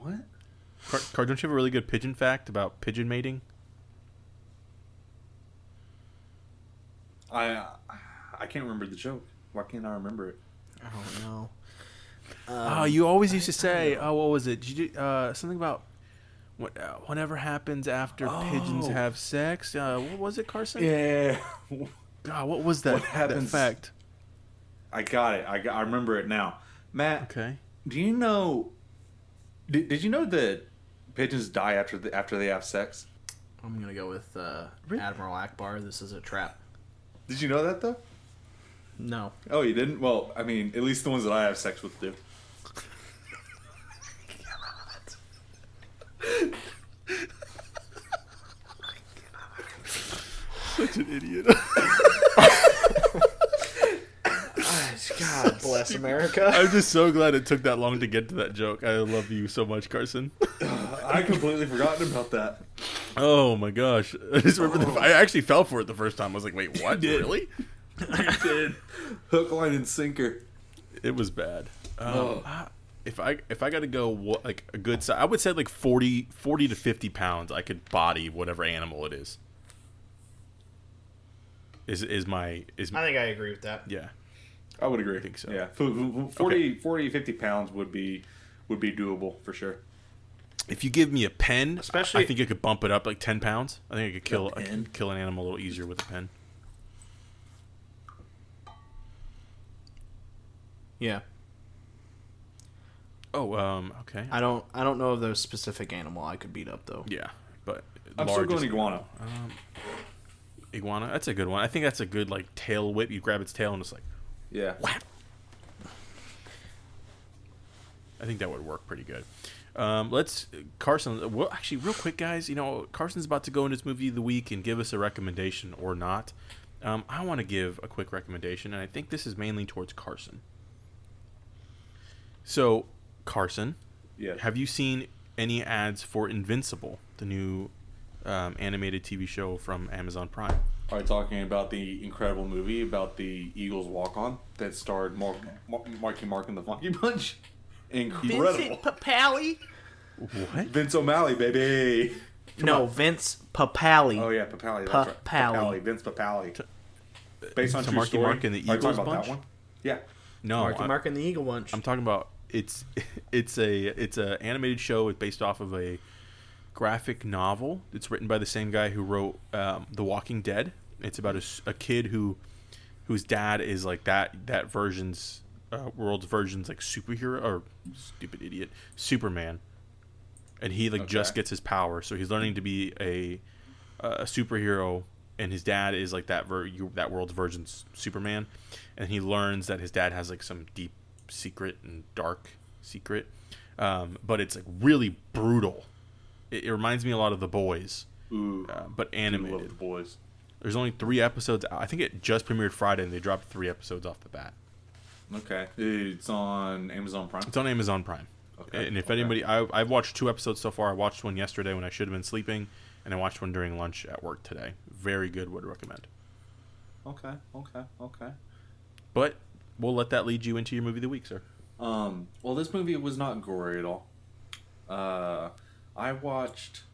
What? Car, Car, don't you have a really good pigeon fact about pigeon mating? I I can't remember the joke. Why can't I remember it? I don't know. oh, Um, you always used to say, oh, what was it? Did you do uh, something about what, uh, whatever happens after pigeons Oh. have sex? Uh, what was it, Carson? Yeah. God, what was that, What happens- that fact? I got it. I, got, I remember it now. Matt, Okay. do you know? Did, did you know that pigeons die after the, after they have sex? I'm gonna go with uh, Really? Admiral Ackbar. This is a trap. Did you know that though? No. Oh, you didn't? Well, I mean, at least the ones that I have sex with do. Such an idiot. God bless America. I'm just so glad it took that long to get to that joke. I love you so much, Carson. I completely forgotten about that. Oh my gosh! I just remember. The, I actually fell for it the first time. I was like, "Wait, what? did. Really?" You did. Hook, line, and sinker. It was bad. Um, Oh. I- if I if I got to go what, like a good size, I would say like 40, 40 to fifty pounds. I could body whatever animal it is. Is is my is I think I agree with that. yeah. I would agree. I think so. Yeah, F- f- 40, 40, 50 pounds would be would be doable for sure. If you give me a pen, Especially- I think I could bump it up like ten pounds. I think I could kill I pen? could kill an animal a little easier with a pen. Yeah. Oh, um, okay. I don't I don't know of the specific animal I could beat up though. Yeah, but I'm still going iguana. Um, iguana. That's a good one. I think that's a good like tail whip. You grab its tail and it's like Yeah. whap. I think that would work pretty good. Um, let's Carson. Well, actually, real quick, guys. You know, Carson's about to go into his movie of the week and give us a recommendation or not. Um, I want to give a quick recommendation, and I think this is mainly towards Carson. So, Carson, Yeah. have you seen any ads for Invincible, the new um, animated TV show from Amazon Prime? Are you talking about the incredible movie about the Eagles walk on that starred Mark, Mark, Marky Mark and the Funky Bunch? Incredible. Papale? What? Vince O'Malley, baby. No, Vince Papale. Oh yeah, Papale. That's right. Papale. Papale. Vince Papale. Based on to true Marky story. Mark and the Are you talking Eagles about bunch? that one? Yeah. No, Marky I'm, Mark and the Eagle Bunch. I'm talking about it's it's a it's a animated show. It's based off of a graphic novel. It's written by the same guy who wrote um, The Walking Dead. It's about a kid who whose dad is like that that version's uh, world's version's like superhero or stupid idiot Superman, and he like just gets his power. So he's learning to be a a superhero, and his dad is like that ver- that world's version's Superman, and he learns that his dad has like some deep secret and dark secret, um, but it's like really brutal. It, it reminds me a lot of The Boys, Ooh. uh, but animated. the boys. There's only three episodes. I think it just premiered Friday, and they dropped three episodes off the bat. Okay. It's on Amazon Prime. It's on Amazon Prime. Okay, And if okay. anybody, I, I've watched two episodes so far. I watched one yesterday when I should have been sleeping, and I watched one during lunch at work today. Very good. Would recommend. Okay. Okay. Okay. But we'll let that lead you into your movie of the week, sir. Um, well, this movie was not gory at all. Uh, I watched,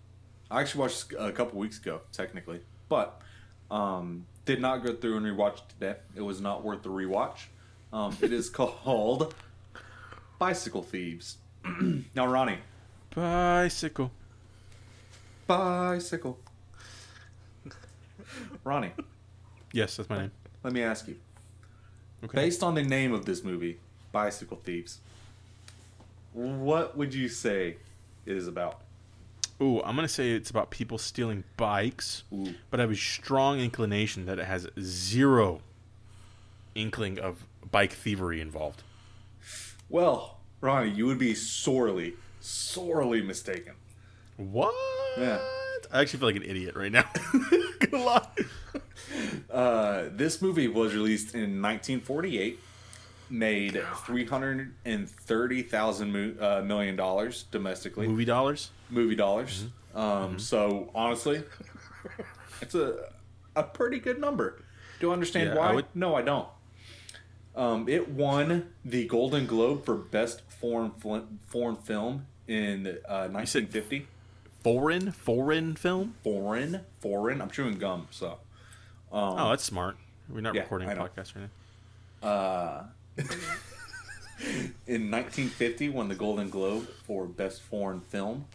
I actually watched a couple weeks ago, technically, but um, did not go through and rewatch it today. It was not worth the rewatch. Um, it is called Bicycle Thieves. now, Ronnie, Bicycle. bicycle. Ronnie, Yes, that's my name. let me ask you. Okay. Based on the name of this movie, Bicycle Thieves, what would you say it is about? Ooh, I'm gonna say it's about people stealing bikes, Ooh. but I have a strong inclination that it has zero inkling of bike thievery involved. Well, Ronnie, you would be sorely, sorely mistaken. What? Yeah. I actually feel like an idiot right now. Good luck. Uh, this movie was released in 1948, made 330,000 mo- uh, million dollars domestically, Movie dollars? movie dollars. Um, So honestly, it's a a pretty good number. Do you understand Yeah, I why? would- No, I don't. Um, it won the Golden Globe for Best Foreign fl- Foreign Film in uh, 1950. Foreign? Foreign film? Foreign, foreign. I'm chewing gum, so. Um, Oh, that's smart. We're not Yeah, recording a I know. podcast right now. Uh, in 1950, won the Golden Globe for Best Foreign Film.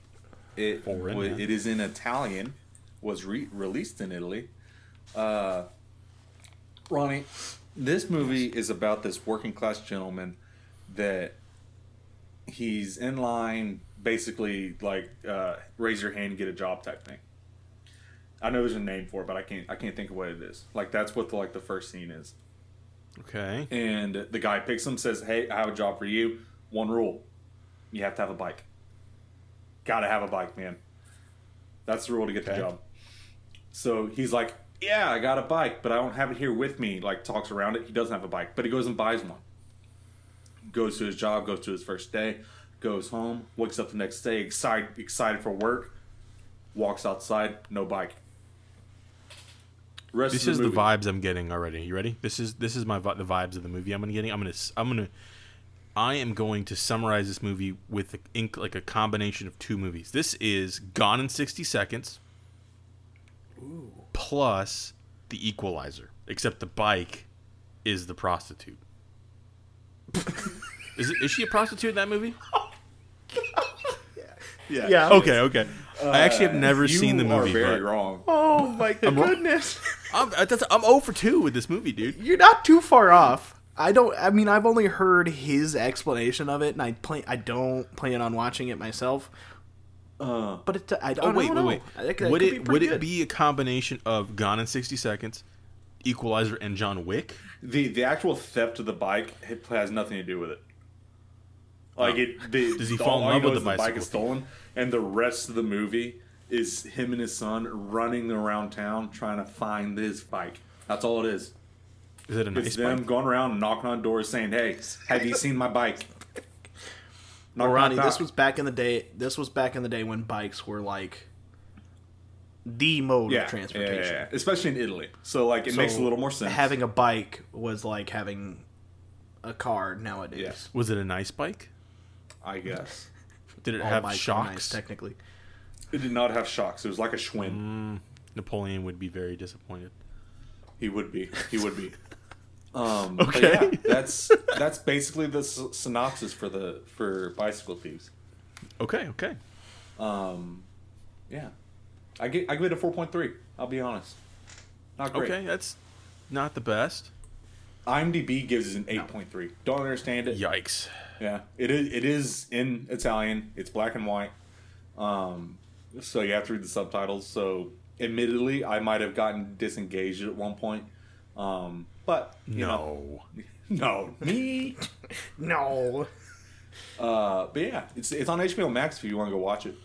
It Foreign, wa- yeah. it is in Italian. Was re- released in Italy. Uh, Ronnie, this movie is about this working class gentleman that he's in line, basically like uh, raise your hand, get a job type thing. I know there's a name for it, but I can't I can't think of what it is. Like that's what the like the first scene is Okay. and the guy picks him says hey i have a job for you. One rule you have to have a bike. Gotta have a bike man. That's the rule to get the job. So he's like yeah i got a bike but i don't have it here with me. Like talks around it. He doesn't have a bike but he goes and buys one. Goes to his job goes to his first day goes home wakes up the next day excited excited for work walks outside no bike Rest This of is the vibes I'm getting already. You ready? This is this is my the vibes of the movie I'm gonna getting. I'm gonna s- I'm gonna I am going to summarize this movie with a, ink like a combination of two movies. This is Gone in 60 Seconds plus The Equalizer, except the bike is the prostitute. is it, is she a prostitute in that movie? yeah Yeah. Okay, okay. I actually have never Uh, You seen the are movie. very but wrong Oh my I'm goodness! I'm, that's, I'm 0 for 2 with this movie, dude. You're not too far off. I don't. I mean, I've only heard his explanation of it, and I plan. I don't plan on watching it myself. Uh, But it, I, Oh I wait, don't wait, know. wait. That Would could it would pretty it be a combination of Gone in sixty seconds, Equalizer, and John Wick? the the actual theft of the bike it has nothing to do with it. Like it, the, Does he all- fall in love know with is the bike bicycle is stolen, and the rest of the movie is him and his son running around town trying to find this bike. That's all it is. Is it a nice bike? It's them bike? going around knocking on doors saying, "Hey, have you seen my bike?" Knock, Well, Ronnie, knock, this was back in the day. This was back in the day when bikes were like the mode yeah, of transportation. Yeah, yeah, yeah. especially in Italy. So like it makes a little more sense. Having a bike was like having a car nowadays. Yes. Was it a nice bike? I guess Did it All have bikes are shocks? nice, technically. It did not have shocks. It was like a Schwinn. Mm, Napoleon would be very disappointed. He would be. He would be. Um, Okay. But yeah, that's that's basically the s- synopsis for the for bicycle thieves. Okay, okay. Um, yeah, I get I give it a four point three. I'll be honest. Not great. Okay, that's not the best. IMDb gives it an eight point three. Don't understand it. Yikes. Yeah, it is. It is in Italian. It's black and white. Um, so you have to read the subtitles. So, admittedly, I might have gotten disengaged at one point. Um, but you know, No. no, me. No. Uh, but yeah, it's it's on HBO Max if you want to go watch it.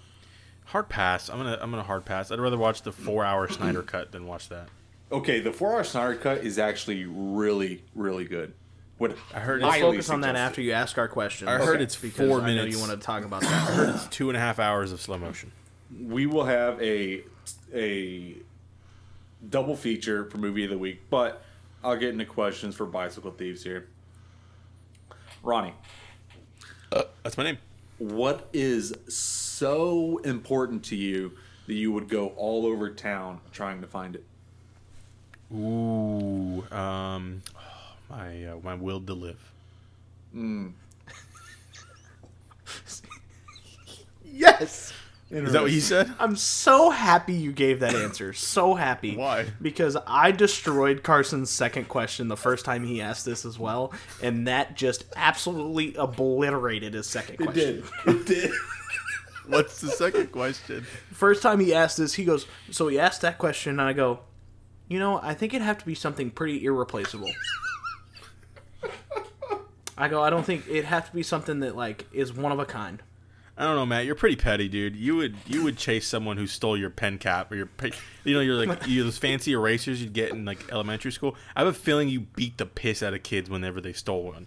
Hard pass. I'm gonna I'm gonna hard pass. I'd rather watch the four hour Snyder cut than watch that. Okay, the four hour Snyder cut is actually really really good. Would I heard Let's it's, highly focus on that after you ask our question. I heard Okay. it's because four I know minutes. you want to talk about that. I that. heard it's two and a half hours of slow motion. We will have a a double feature for movie of the week, but I'll get into questions for bicycle thieves here. Ronnie, That's my name. what is so important to you that you would go all over town trying to find it? Ooh, um, my uh, my will to live. yes. Is that what you said? I'm so happy you gave that answer. So happy. Why? Because I destroyed Carson's second question the first time he asked this as well, and that just absolutely obliterated his second question. It did. It did. What's the second question? First time he asked this, he goes, So he asked that question, and I go, You know, I think it'd have to be something pretty irreplaceable. I go, I don't think it'd have to be something that, like, is one of a kind. I don't know, Matt. You're pretty petty, dude. You would you would chase someone who stole your pen cap or your, you know, you're like you those fancy erasers you'd get in like elementary school. I have a feeling you beat the piss out of kids whenever they stole one.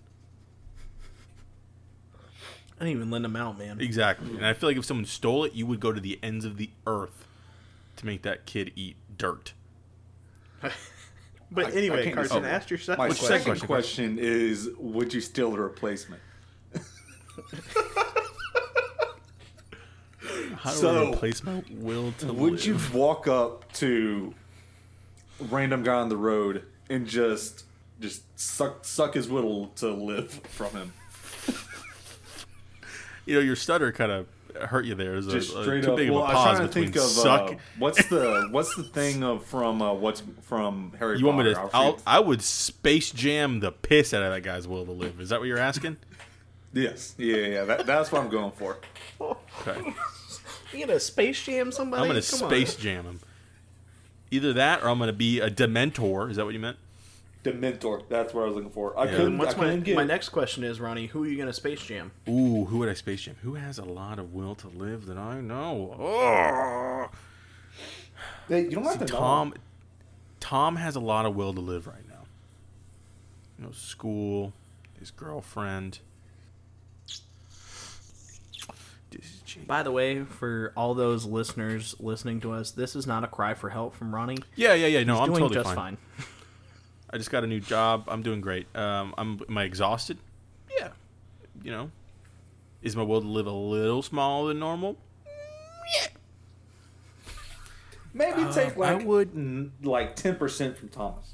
I didn't even lend them out, man. Exactly. And I feel like if someone stole it, you would go to the ends of the earth to make that kid eat dirt. But I- I anyway, can't Carson, decide. ask your second My question. second question? question is: Would you steal a replacement? How do So, I replace my will to Would live? you walk up to a random guy on the road and just just suck suck his will to live from him? You know, your stutter kind of hurt you there. Just a- straight too up. big Well, of I a pause between think of suck. uh, what's the what's the thing of from uh, what's from Harry you want Potter. me to? I'll, I would space jam the piss out of that guy's will to live. Is that what you're asking? yes, yeah, yeah. That, that's what I'm going for. Okay. You gonna space jam somebody? I'm gonna Come on. space jam him. Either that, or I'm gonna be a Dementor. Is that what you meant? Dementor. That's what I was looking for. I Yeah. couldn't. What's I my couldn't get. my next question is, Ronnie? Who are you gonna space jam? Ooh, who would I space jam? Who has a lot of will to live that I know? Oh, Hey, you don't have to know. Tom. Tom has a lot of will to live right now. You know, school, his girlfriend. By the way, for all those listeners listening to us, this is not a cry for help from Ronnie. Yeah, yeah, yeah. No, He's I'm doing totally just fine. fine. I just got a new job. I'm doing great. Um, I'm am I exhausted? Yeah. You know, is my will to live a little smaller than normal? Maybe take like I would- n- like ten percent from Thomas.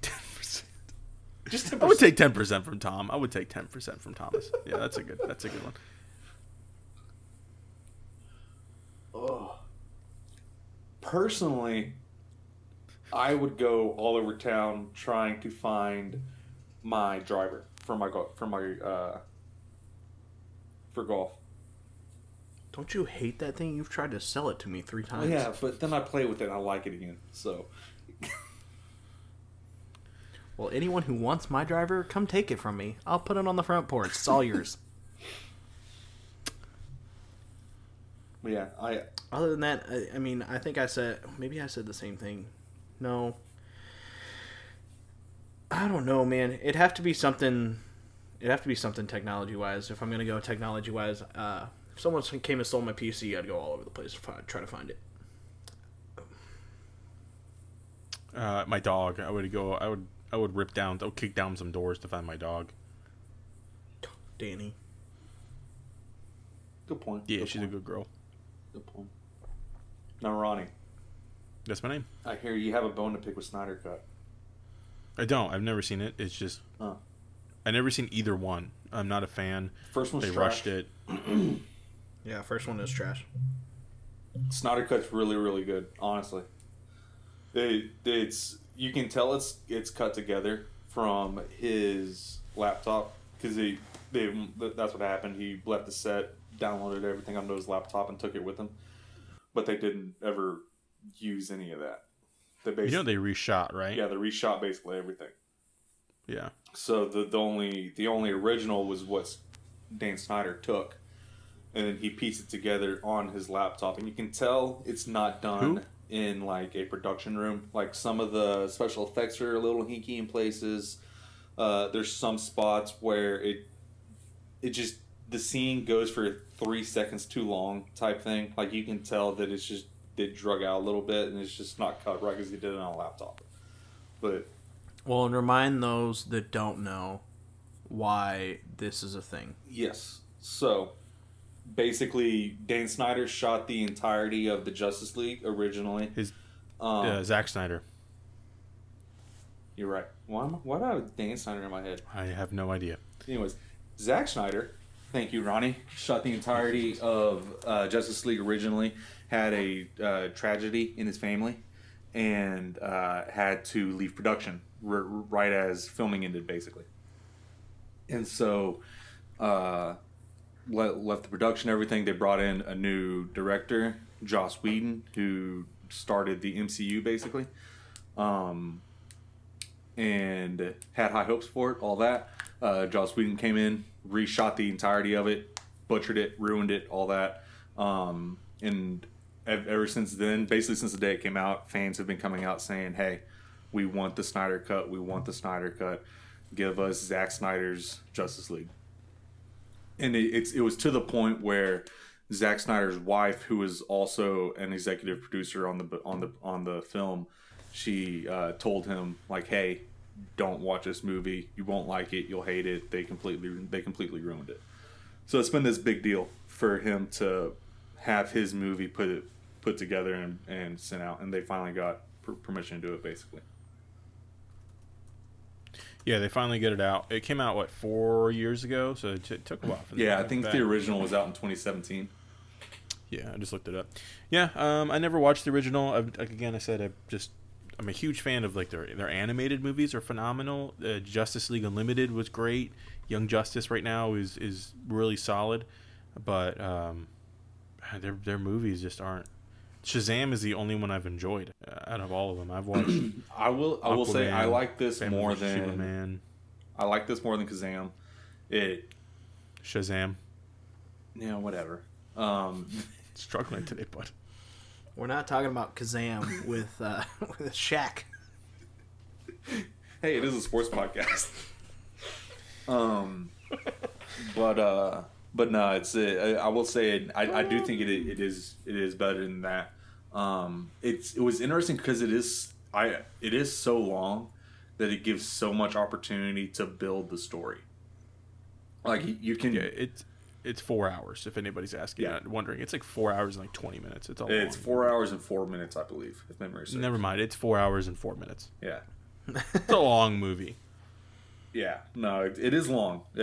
Ten percent. Just ten I would take ten percent from Tom. I would take ten percent from Thomas. Yeah, that's a good. That's a good one. Oh. Personally, I would go all over town trying to find my driver for my golf for my uh, for golf. Don't you hate that thing? You've tried to sell it to me three Well, times. yeah, but then I play with it and I like it again. So Well, anyone who wants my driver, come take it from me. I'll put it on the front porch. It's all yours. but yeah, I Other than that, I, I mean, I think I said maybe I said the same thing. No, I don't know, man. It'd have to be something. It'd have to be something technology wise. If I'm gonna go technology wise, uh, if someone came and stole my PC, I'd go all over the place to find, try to find it. Uh, my dog. I would go. I would. I would rip down. I would kick down some doors to find my dog. Danny, good point. Yeah, good she's point. a good girl. good point. Now, Ronnie, That's my name. I hear you have a bone to pick with Snyder Cut. I don't. I've never seen it. It's just. Oh. I never seen either one. I'm not a fan. First one's They trash. rushed it. yeah, first one is trash. Snyder Cut's really, really good. Honestly, it, it's you can tell it's it's cut together from his laptop because he they that's what happened. He left the set, downloaded everything onto his laptop, and took it with him. But they didn't ever use any of that. They You basically know they reshot, right? yeah they reshot basically everything. Yeah. So the the only the only original was what Dan Snyder took, and then he pieced it together on his laptop, and you can tell it's not done Who? In like a production room. Like some of the special effects are a little hinky in places. Uh, there's some spots where it it just the scene goes for three seconds too long type thing. Like you can tell that it's just it drug out a little bit, and it's just not cut right because he did it on a laptop. But Well, and remind those that don't know why this is a thing. Yes. So basically, Dan Snyder shot the entirety of the Justice League originally. His Um, uh, Zack Snyder. You're right. Why, why do I have Dan Snyder in my head? I have no idea. Anyways, Zack Snyder, thank you, Ronnie, shot the entirety of uh, Justice League originally, had a uh, tragedy in his family, and uh, had to leave production r- right as filming ended, basically. And so, uh, le- left the production, everything. They brought in a new director, Joss Whedon, who started the MCU, basically. Um, and had high hopes for it, all that. Uh, Joss Whedon came in, reshot the entirety of it, butchered it, ruined it, all that. Um, and ev- ever since then, basically since the day it came out, fans have been coming out saying, "Hey, we want the Snyder cut. We want the Snyder cut. Give us Zack Snyder's Justice League." And it, it was to the point where Zack Snyder's wife, who was also an executive producer on the on the on the film, she uh, told him like, "Hey, don't watch this movie. You won't like it. You'll hate it. They completely they completely ruined it." So it's been this big deal for him to have his movie put put together and, and sent out, and they finally got per- permission to do it. Basically, Yeah, they finally get it out. It came out what four years ago, so it, t- took a while. For yeah, I think the original was out in 2017. Yeah, I just looked it up. Yeah, um, I never watched the original. I've, like, again, I said I just I'm a huge fan of like their their animated movies are phenomenal. Uh, Justice League Unlimited was great. Young Justice right now is is really solid, but um, their their movies just aren't. Shazam is the only one I've enjoyed uh, out of all of them. I've watched. I will I will say I like this Batman more than Superman, I like this more than Kazam. It Shazam. yeah whatever. Um, Struggling today, but We're not talking about Kazam with uh, with Shaq. hey, it is a sports podcast. um, but uh, but no, it's uh, I will say it, I, I do think it it is it is better than that. Um, it's it was interesting because it is I it is so long that it gives so much opportunity to build the story. Like you- can yeah, it's it's four hours. If anybody's asking, Yeah. uh, wondering, it's like four hours and like twenty minutes. It's all. it's long. four hours and four minutes, I believe, if memory serves. Never mind. It's four hours and four minutes. Yeah. It's a long movie. Yeah, no, it, it is long. Uh,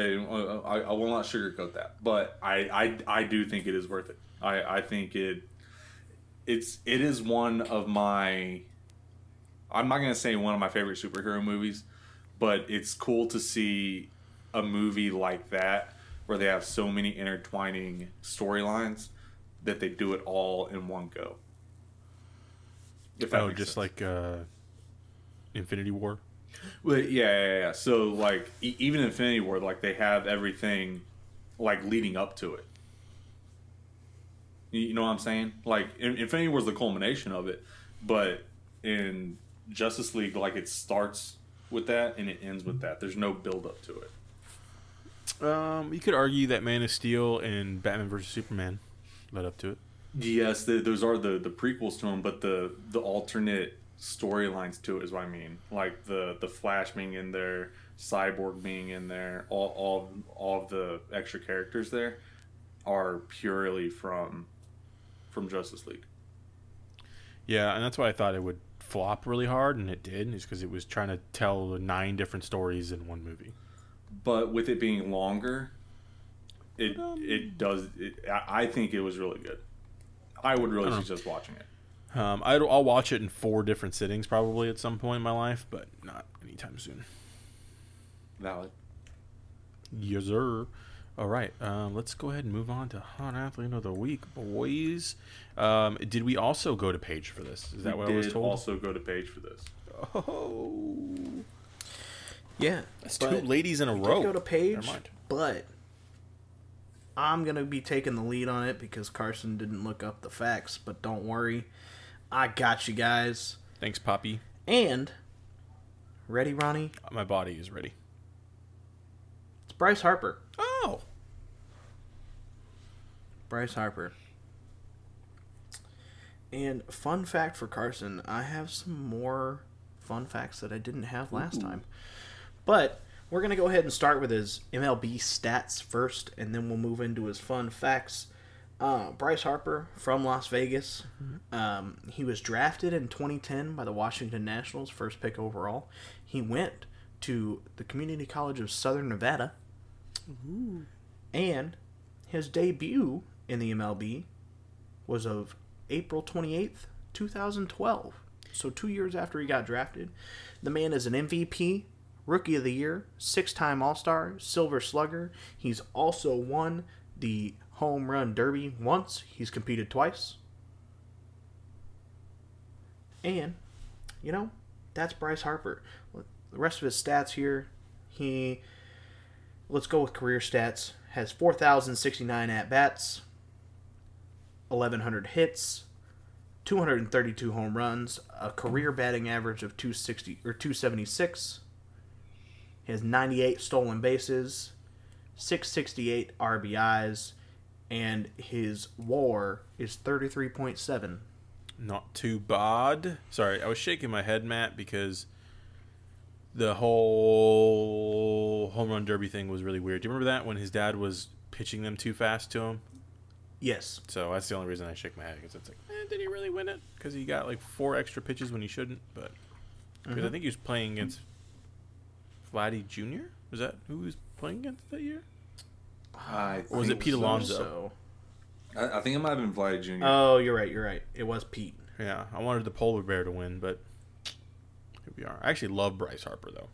I, I will not sugarcoat that, but I, I, I do think it is worth it. I, I think it, it's it is one of my, I'm not gonna say one of my favorite superhero movies, but it's cool to see a movie like that where they have so many intertwining storylines that they do it all in one go. If oh, just sense. like uh, Infinity War. Well, yeah, yeah, yeah. So like e- even Infinity War, like they have everything like leading up to it. You know what I'm saying? Like Infinity War is the culmination of it, but in Justice League, like it starts with that and it ends with that. There's no build up to it. Um, you could argue that Man of Steel and Batman vs Superman led up to it. Yes, the, those are the the prequels to them, but the the alternate storylines to it is what I mean. Like the the Flash being in there, Cyborg being in there, all all all of the extra characters there are purely from from Justice League. Yeah, and that's why I thought it would flop really hard, and it did, is because it was trying to tell nine different stories in one movie. But with it being longer, it um, it does. It, I think it was really good. I would really I suggest watching it. Um, i will watch it in four different sittings probably at some point in my life, but not anytime soon. Valid. Yes, sir. All right, um, let's go ahead and move on to hot athlete of the week, boys. Um, did we also go to page for this? Is that we what I was told? Did also go to page for this. Oh, yeah, that's two ladies in a row. Go to page, but I'm gonna be taking the lead on it because Carson didn't look up the facts. But don't worry, I got you guys. Thanks, Poppy. And ready, Ronnie? My body is ready. It's Bryce Harper. Oh. Bryce Harper. And fun fact for Carson, I have some more fun facts that I didn't have last Ooh. time. But we're going to go ahead and start with his MLB stats first, and then we'll move into his fun facts. Uh, Bryce Harper from Las Vegas. Mm-hmm. Um, he was drafted in 2010 by the Washington Nationals, first pick overall. He went to the Community College of Southern Nevada. Ooh. And his debut in the MLB was of April 28th, 2012. So, two years after he got drafted. The man is an MVP, Rookie of the Year, six time All Star, Silver Slugger. He's also won the Home Run Derby once, he's competed twice. And, you know, that's Bryce Harper. The rest of his stats here, he, let's go with career stats, has 4,069 at bats, 1,100 hits, 232 home runs, a career batting average of 260 or 276 he has 98 stolen bases, 668 RBIs, and his WAR is 33.7. Not too bad. Sorry, I was shaking my head, Matt, because the whole home run derby thing was really weird. Do you remember that when his dad was pitching them too fast to him? Yes. So that's the only reason I shake my head because it's like, eh, did he really win it? Because he got like four extra pitches when he shouldn't. But because mm-hmm. I think he was playing against Vladdy Jr. Was that who he was playing against that year? I or was it Pete Alonso? So. I, I, think it might have been Vladdy Jr. Oh, you're right. You're right. It was Pete. Yeah, I wanted the polar bear to win, but here we are. I actually love Bryce Harper though.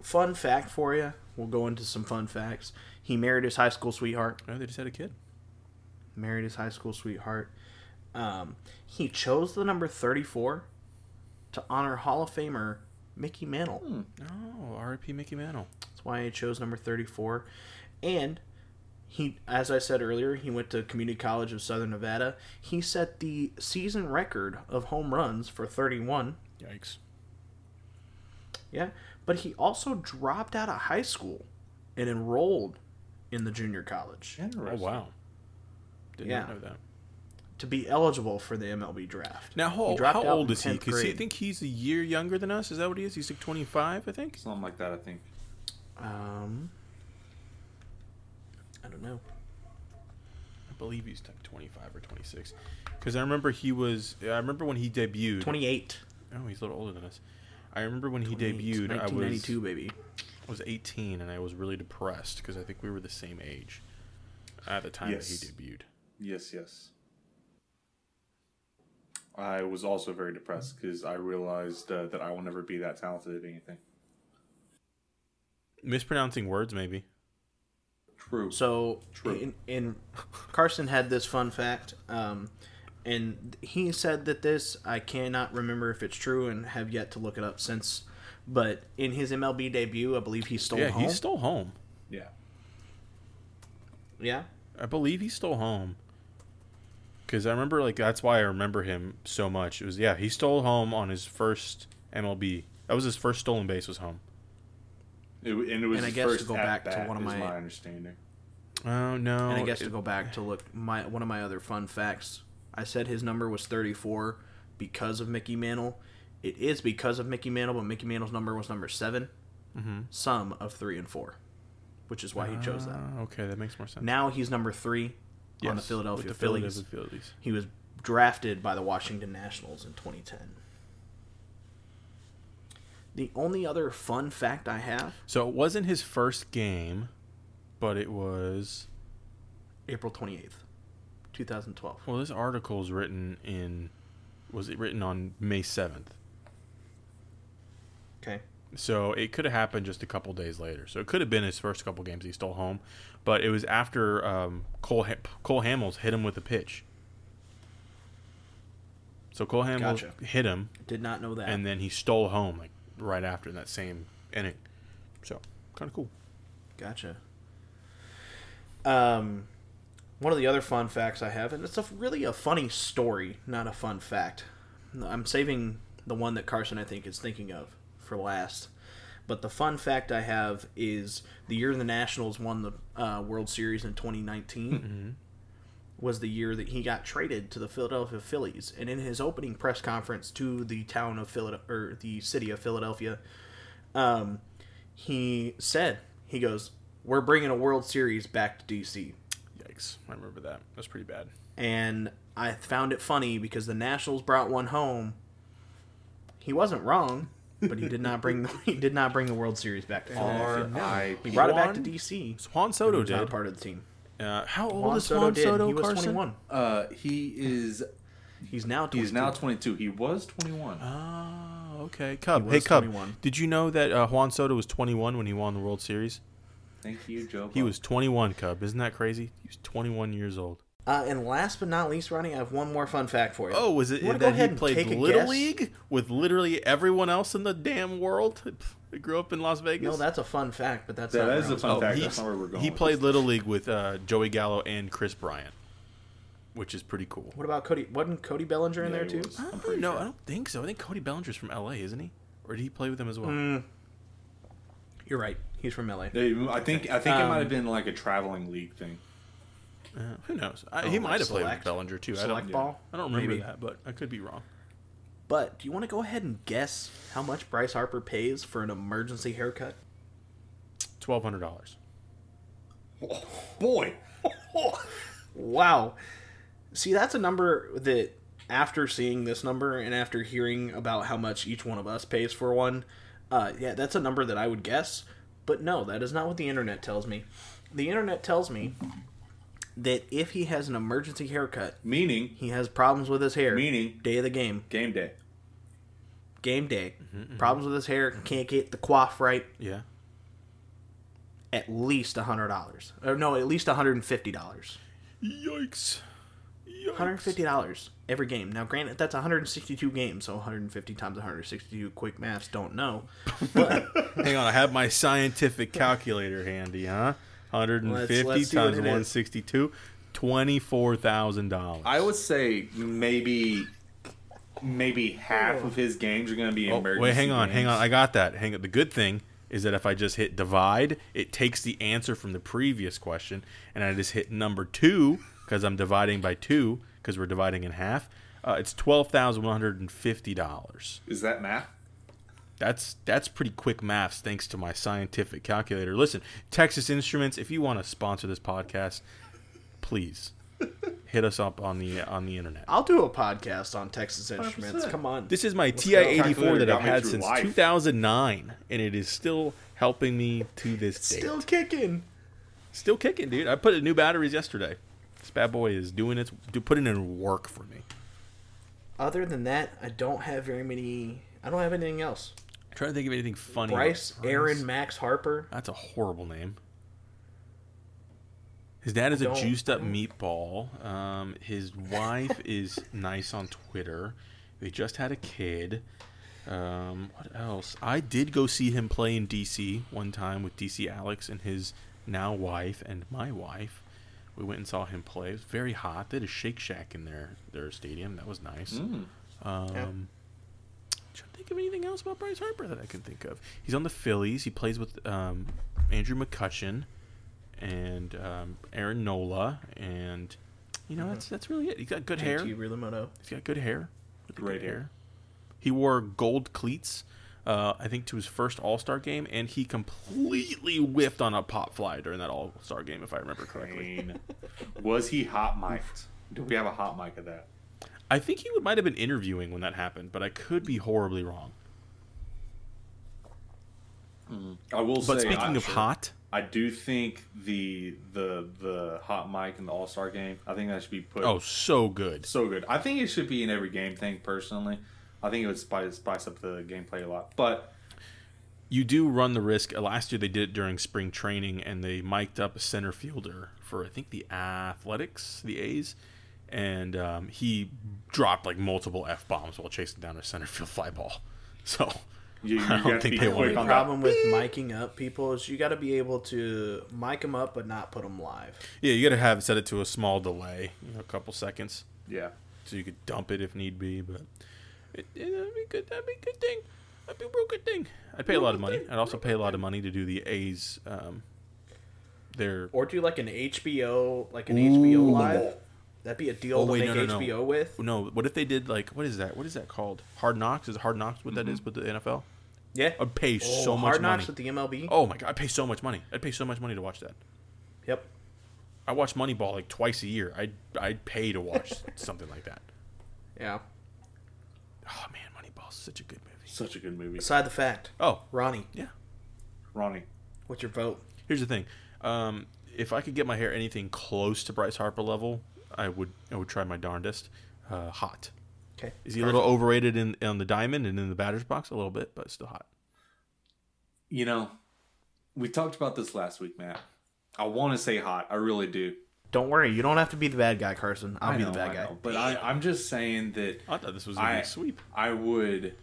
Fun fact for you. We'll go into some fun facts. He married his high school sweetheart. Oh, they just had a kid. Married his high school sweetheart. Um, he chose the number 34 to honor Hall of Famer Mickey Mantle. Hmm. Oh, R.I.P. Mickey Mantle. That's why I chose number 34. And he, as I said earlier, he went to Community College of Southern Nevada. He set the season record of home runs for 31. Yikes. Yeah, but he also dropped out of high school and enrolled in the junior college. Oh wow! Did yeah. not know that to be eligible for the MLB draft. Now, how, how old is he? Because I think he's a year younger than us. Is that what he is? He's like 25, I think. Something like that, I think. Um, I don't know. I believe he's like 25 or 26. Because I remember he was. I remember when he debuted. 28. Oh, he's a little older than us. I remember when he debuted. 1992, I was, baby. I was 18, and I was really depressed because I think we were the same age at the time yes. that he debuted. Yes, yes. I was also very depressed because I realized uh, that I will never be that talented at anything. Mispronouncing words, maybe. True. So, True. in, in Carson had this fun fact, um, and he said that this I cannot remember if it's true and have yet to look it up since. But in his MLB debut, I believe he stole yeah, home. he stole home. yeah. yeah, I believe he stole home. Because I remember, like, that's why I remember him so much. It was, yeah, he stole home on his first MLB. That was his first stolen base, was home. It, and it was And I his guess to first go back to one of my- my understanding. Oh, no. and I guess to go back to look my one of my other fun facts. I said his number was 34 because of Mickey Mantle. It is because of Mickey Mantle, but Mickey Mantle's number was number 7 Mhm. Sum of three and four, which is why he chose that. Ah, okay, that makes more sense. Now he's number three on the Philadelphia the Phillies. Phillies. He was drafted by the Washington Nationals in 2010. The only other fun fact I have, So it wasn't his first game, but it was. April 28th, 2012. Well, this article's written in. Was it written on May 7th? So it could have happened just a couple days later. So it could have been his first couple games he stole home, but it was after um, Cole ha- Cole Hamels hit him with a pitch. So Cole Hamels Gotcha. hit him, Did not know that. and then he stole home like right after in that same inning. So kind of cool. Gotcha. Um, one of the other fun facts I have, and it's a really a funny story, not a fun fact. I'm saving the one that Carson I think is thinking of for last. But the fun fact I have is the year the Nationals won the uh, World Series in 2019 was the year that he got traded to the Philadelphia Phillies. And in his opening press conference to the town of Philadelphia, or the city of Philadelphia, um, he said, he goes, "We're bringing a World Series back to DC." Yikes! I remember that. That's pretty bad. And I found it funny because the Nationals brought one home. He wasn't wrong, but he did not bring the, he did not bring the World Series back to Philadelphia. R.I.P. He brought it back to DC. Juan Soto He was not did. a part of the team. Uh, how old Juan is Soto Juan did. Soto? he was Carson? 21. Uh, he is. He's now 22. He's now 22. He was 21. Oh, okay. Cub. He Hey, Cub. 21. Did you know that uh, Juan Soto was 21 when he won the World Series? Thank you, Joe. He was 21, Cub. Isn't that crazy? He was 21 years old. Uh, and last but not least, Ronnie, I have one more fun fact for you. Oh, was it You that he played Little guess? League with literally everyone else in the damn world? He grew up in Las Vegas. No, that's a fun fact, but that's That not is where I a was fun fact. That's not where we're going he played this. Little League with uh, Joey Gallo and Kris Bryant, which is pretty cool. What about Cody? Wasn't Cody Bellinger in Yeah, there too? was. I I'm don't pretty know. sure. I don't think so. I think Cody Bellinger's from LA, isn't he? Or did he play with them as well? Mm, you're right. He's from LA. Yeah, I think I think it Um, might have been like a traveling league thing. Uh, who knows? I, Oh, he might have played with Bellinger too. I don't. ball. I don't remember Maybe. that, but I could be wrong. But do you want to go ahead and guess how much Bryce Harper pays for an emergency haircut? Twelve hundred dollars. Boy, Wow. See, that's a number that after seeing this number and after hearing about how much each one of us pays for one, uh, yeah, that's a number that I would guess. But no, that is not what the internet tells me. The internet tells me that if he has an emergency haircut, meaning he has problems with his hair. Meaning? day of the game, game day. game day, mm-hmm. problems with his hair, can't get the coif right. Yeah. At least a hundred dollars, or no, at least a hundred and fifty dollars. Yikes. Yikes. Hundred fifty dollars every game. Now, granted, that's 162 games, so 150 times 162. Quick maths, don't know. But Hang on, I have my scientific calculator handy, huh? 150 Let's- let's times it is. 162, $24,000. I would say maybe maybe half of his games are going to be Oh, emergency. wait, hang on, hang on. I got that. Hang on. The good thing is that if I just hit divide, it takes the answer from the previous question, and I just hit number two because I'm dividing by two because we're dividing in half. Uh, it's twelve thousand one hundred and fifty dollars. Is that math? That's that's pretty quick maths thanks to my scientific calculator. Listen, Texas Instruments, if you want to sponsor this podcast, please hit us up on the on the internet. I'll do a podcast on Texas Instruments. 100%. Come on. This is my. TI eighty four that I've had since life. two thousand nine, and it is still helping me to this day. still kicking. Still kicking, dude. I put in new batteries yesterday. This bad boy is doing its do putting in work for me. other than that, I don't have very many. I don't have anything else. I'm trying to think of anything funny. Bryce, about Aron, Max Harper. That's a horrible name. His dad is a juiced up meatball. Um, his wife is nice on Twitter. They just had a kid. Um, what else? I did go see him play in DC one time with DC Alex and his now wife and my wife. We went and saw him play. It was very hot. They had a Shake Shack in their their stadium. That was nice. Mm. Um, Yeah. Trying to think of anything else about Bryce Harper that I can think of. He's on the Phillies. He plays with um, Andrew McCutchen and um, Aaron Nola, and you know that's that's really it. He's got good hair. JT Realmuto. He's got good hair. Really Great good hair. He wore gold cleats, uh, I think, to his first All Star game, and he completely whiffed on a pop fly during that All Star game, if I remember correctly. Was he hot mic'd? Do we have a hot mic of that? I think he might have been interviewing when that happened, but I could be horribly wrong. I will say But say, speaking I, of hot, I do think the the the hot mic in the All Star game. I think that should be put. oh, so good. so good. I think it should be in every game thing. Personally, I think it would spice spice up the gameplay a lot. But you do run the risk. uh, Last year they did it during spring training, and they mic'd up a center fielder for I think the Athletics, the A's, and um, he dropped like multiple f bombs while chasing down a center field fly ball. So you, you I don't think they quick want on The problem with miking up people is you got to be able to mic them up but not put them live. yeah, you got to have set it to a small delay, you know, a couple seconds, Yeah. so you could dump it if need be. But it, it, that'd be good. That'd be a good thing. That'd be a real good thing. I'd pay a lot of money. I'd also pay a lot of money to do the A's. Um, their Or do like an HBO, like an HBO live. That'd be a deal Oh, to make no, no, no. HBO with. No, what if they did like what is that? What is that called? Hard Knocks? Is Hard Knocks what that is with the NFL? Yeah. I'd pay Oh, so much money. Hard money. Knocks with the MLB. oh my god, I'd pay so much money. I'd pay so much money to watch that. Yep. I watch Moneyball like twice a year. I'd I'd pay to watch something like that. Yeah. Oh man, Moneyball's such a good movie. Such a good movie. Aside the fact, Oh Ronnie, yeah. Ronnie. what's your vote? Here's the thing. Um, if I could get my hair anything close to Bryce Harper level, I would I would try my darndest. Uh, hot. Okay. Is he a little overrated in on the diamond and in the batter's box a little bit, but still hot. You know, we talked about this last week, Matt. I want to say hot. I really do. Don't worry, you don't have to be the bad guy, Carson. I'll I be know, the bad I guy. know, but I, I'm just saying that I thought this was gonna I be a sweep. I would.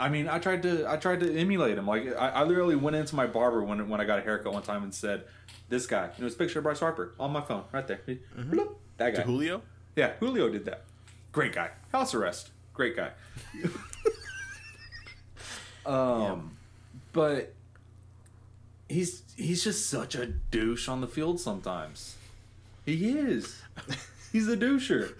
I mean, I tried to I tried to emulate him. Like I, I literally went into my barber when when I got a haircut one time and said, "This guy." You know, it's a picture of Bryce Harper on my phone right there. Bloop. That guy. To Julio? Yeah, Julio did that. Great guy. House arrest. Great guy. um, but he's he's just such a douche on the field sometimes. He is. He's a doucher.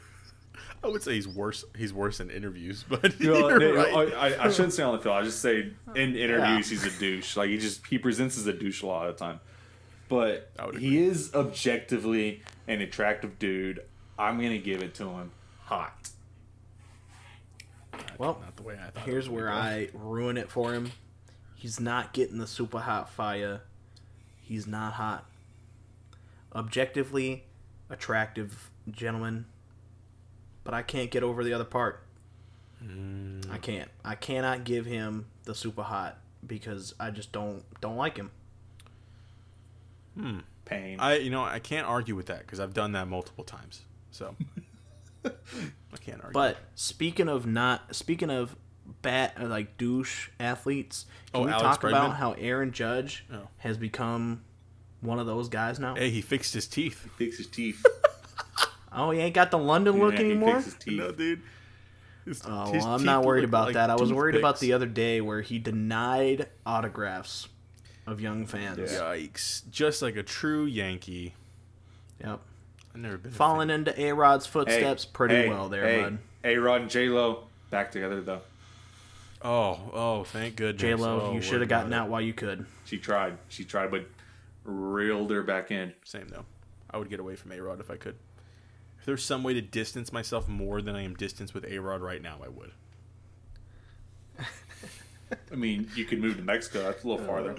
I would say he's worse. He's worse in interviews, but You know, you're I- right. I, I shouldn't say on the field. I just say in interviews he's a douche. Like he just he presents as a douche a lot of the time. But he is objectively an attractive dude. I'm gonna give it to him hot. Well, Not the way I thought. here's where. I ruin it for him. He's not getting the super hot fire. He's not hot. Objectively attractive gentleman, but I can't get over the other part. Mm. I can't. I cannot give him the super hot because I just don't don't like him. Pain. I you know I can't argue with that because I've done that multiple times. So I can't argue. But speaking of not speaking of bat uh, like douche athletes, can Oh, we Alex talk about how Aaron Judge Oh. has become one of those guys now? hey, he fixed his teeth. He fixed his teeth. Oh, he ain't got the London look Yeah, he anymore. fixed his teeth. No, dude. His- Oh, his well, I'm teeth not worried about like that. I was worried about the other day where he denied autographs of young fans. Yeah. Yikes! Just like a true Yankee. Yep. I've never been falling into A Rod's footsteps pretty hey, well there, hey, bud. A Rod and J Lo back together though. Oh, oh, thank goodness. J Lo, Oh, you should have gotten out while you could. She tried. She tried, but reeled her back in. Same though. I would get away from A Rod if I could. If there's some way to distance myself more than I am distanced with A Rod right now, I would. I mean, you could move to Mexico. That's a little farther.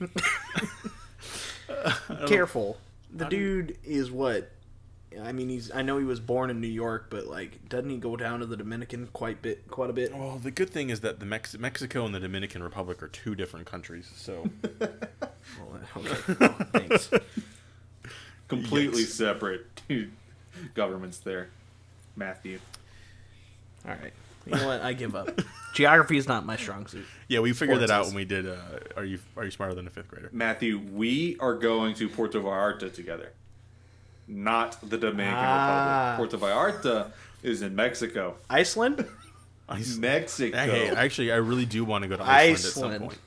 Careful. The dude is what I mean, he's. I know he was born in New York, but like, doesn't he go down to the Dominican quite bit, quite a bit? Well, the good thing is that the Mex- Mexico and the Dominican Republic are two different countries. So Well, okay, well, thanks. Completely Yes. separate governments there. Matthew. All right. You know what? I give up. Geography is not my strong suit. yeah, we figured that out when we did. Uh, are you are you smarter than a fifth grader? Matthew, we are going to Puerto Vallarta together. Not the Dominican Ah. Republic. Puerto Vallarta is in Mexico. Iceland? Iceland. Mexico. Hey, actually, I really do want to go to Iceland, at some point.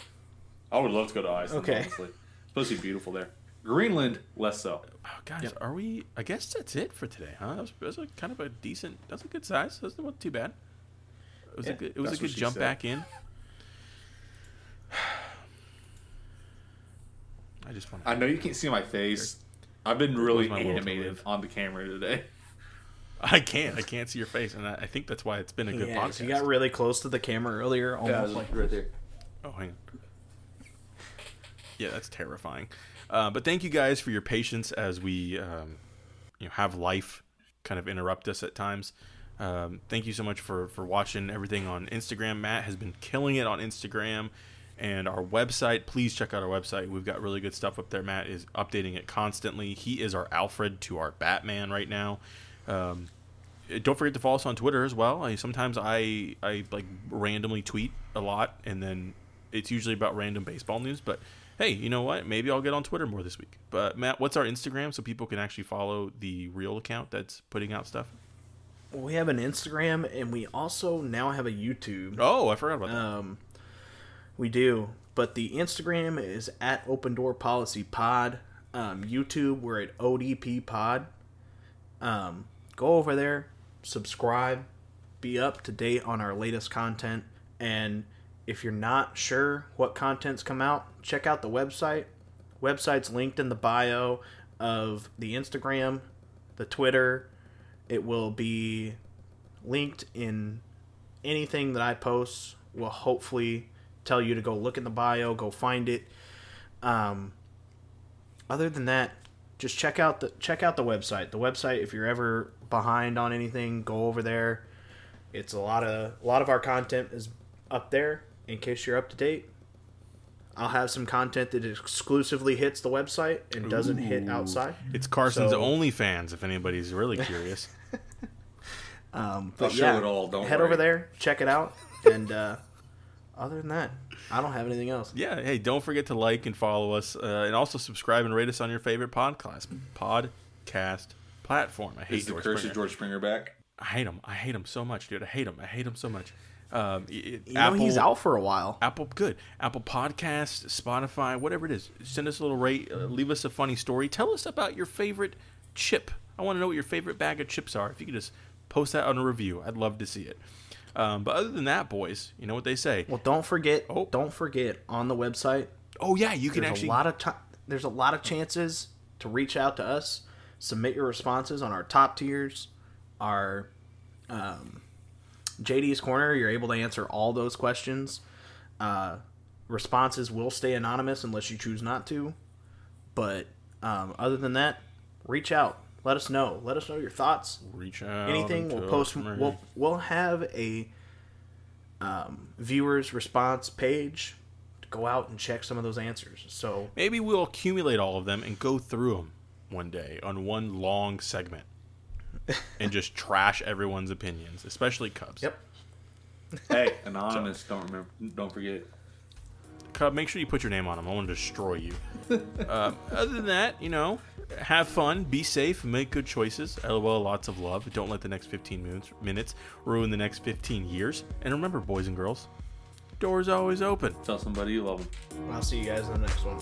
I would love to go to Iceland, Okay. honestly. It's supposed to be beautiful there. Greenland, less so. Oh, guys, are we? I guess that's it for today, huh? That was, that was a kind of a decent. That's a good size. That's not too bad. It was Yeah, a good. It was a good jump said. back in. I just want. I know you can't see my face. I've been really my will to animated on the camera today. I can't. I can't see your face, and I, I think that's why it's been a good Yeah, podcast. you got really close to the camera earlier, almost like right there. Oh, hang on. Yeah, that's terrifying. Uh, but thank you guys for your patience as we, um, you know, have life kind of interrupt us at times. Um, thank you so much for for watching everything on Instagram. Matt has been killing it on Instagram and our website. Please check out our website. We've got really good stuff up there. Matt is updating it constantly. He is our Alfred to our Batman right now. Um, don't forget to follow us on Twitter as well. I, sometimes I I like randomly tweet a lot, and then it's usually about random baseball news. But hey, you know what? Maybe I'll get on Twitter more this week. But Matt, what's our Instagram so people can actually follow the real account that's putting out stuff? we have an Instagram and we also now have a YouTube. Oh, I forgot about that. Um, we do, but the Instagram is at Open Door Policy Pod. Um, YouTube, we're at ODP Pod. Um, go over there, subscribe, be up to date on our latest content, and if you're not sure what content's come out, check out the website. Website's linked in the bio of the Instagram, the Twitter. It will be linked in anything that I post will hopefully tell you to go look in the bio, go find it. Um, other than that, just check out the check out the website. The website, if you're ever behind on anything, go over there. It's a lot of a lot of our content is up there in case you're up to date. I'll have some content that exclusively hits the website and doesn't hit outside. It's Carson's so- OnlyFans. If anybody's really curious. Um, I'll but show yeah, it all, don't head worry. over there, check it out, and uh, other than that, I don't have anything else. yeah. Hey, don't forget to like and follow us, uh, and also subscribe and rate us on your favorite podcast podcast platform. I hate Is the George curse Springer. of George Springer back? I hate him. I hate him so much, dude. I hate him. I hate him so much. Um, y- You know he's out for a while. Apple, good. Apple Podcast, Spotify, whatever it is. Send us a little rate. Uh, leave us a funny story. Tell us about your favorite chip. I want to know what your favorite bag of chips are. If you could just post that on a review, I'd love to see it. Um, but other than that, boys, you know what they say. Well, don't forget. Oh. Don't forget on the website. Oh yeah, you can actually. a lot of time. There's a lot of chances to reach out to us. Submit your responses on our top tiers, our um, JD's corner. You're able to answer all those questions. Uh, responses will stay anonymous unless you choose not to. But um, other than that, reach out. Let us know. Let us know your thoughts. reach out. anything we'll post we'll we'll have a um, viewers response page to go out and check some of those answers so Maybe we'll accumulate all of them and go through them one day on one long segment, and just trash everyone's opinions, especially Cubs. yep Hey, anonymous. don't remember. Don't forget. Cub, make sure you put your name on them. I want to destroy you. um, other than that, you know, have fun, be safe, make good choices. LOL, lots of love. Don't let the next 15 minutes, minutes ruin the next 15 years. And remember, boys and girls, doors always open. Tell somebody you love them. i'll see you guys in the next one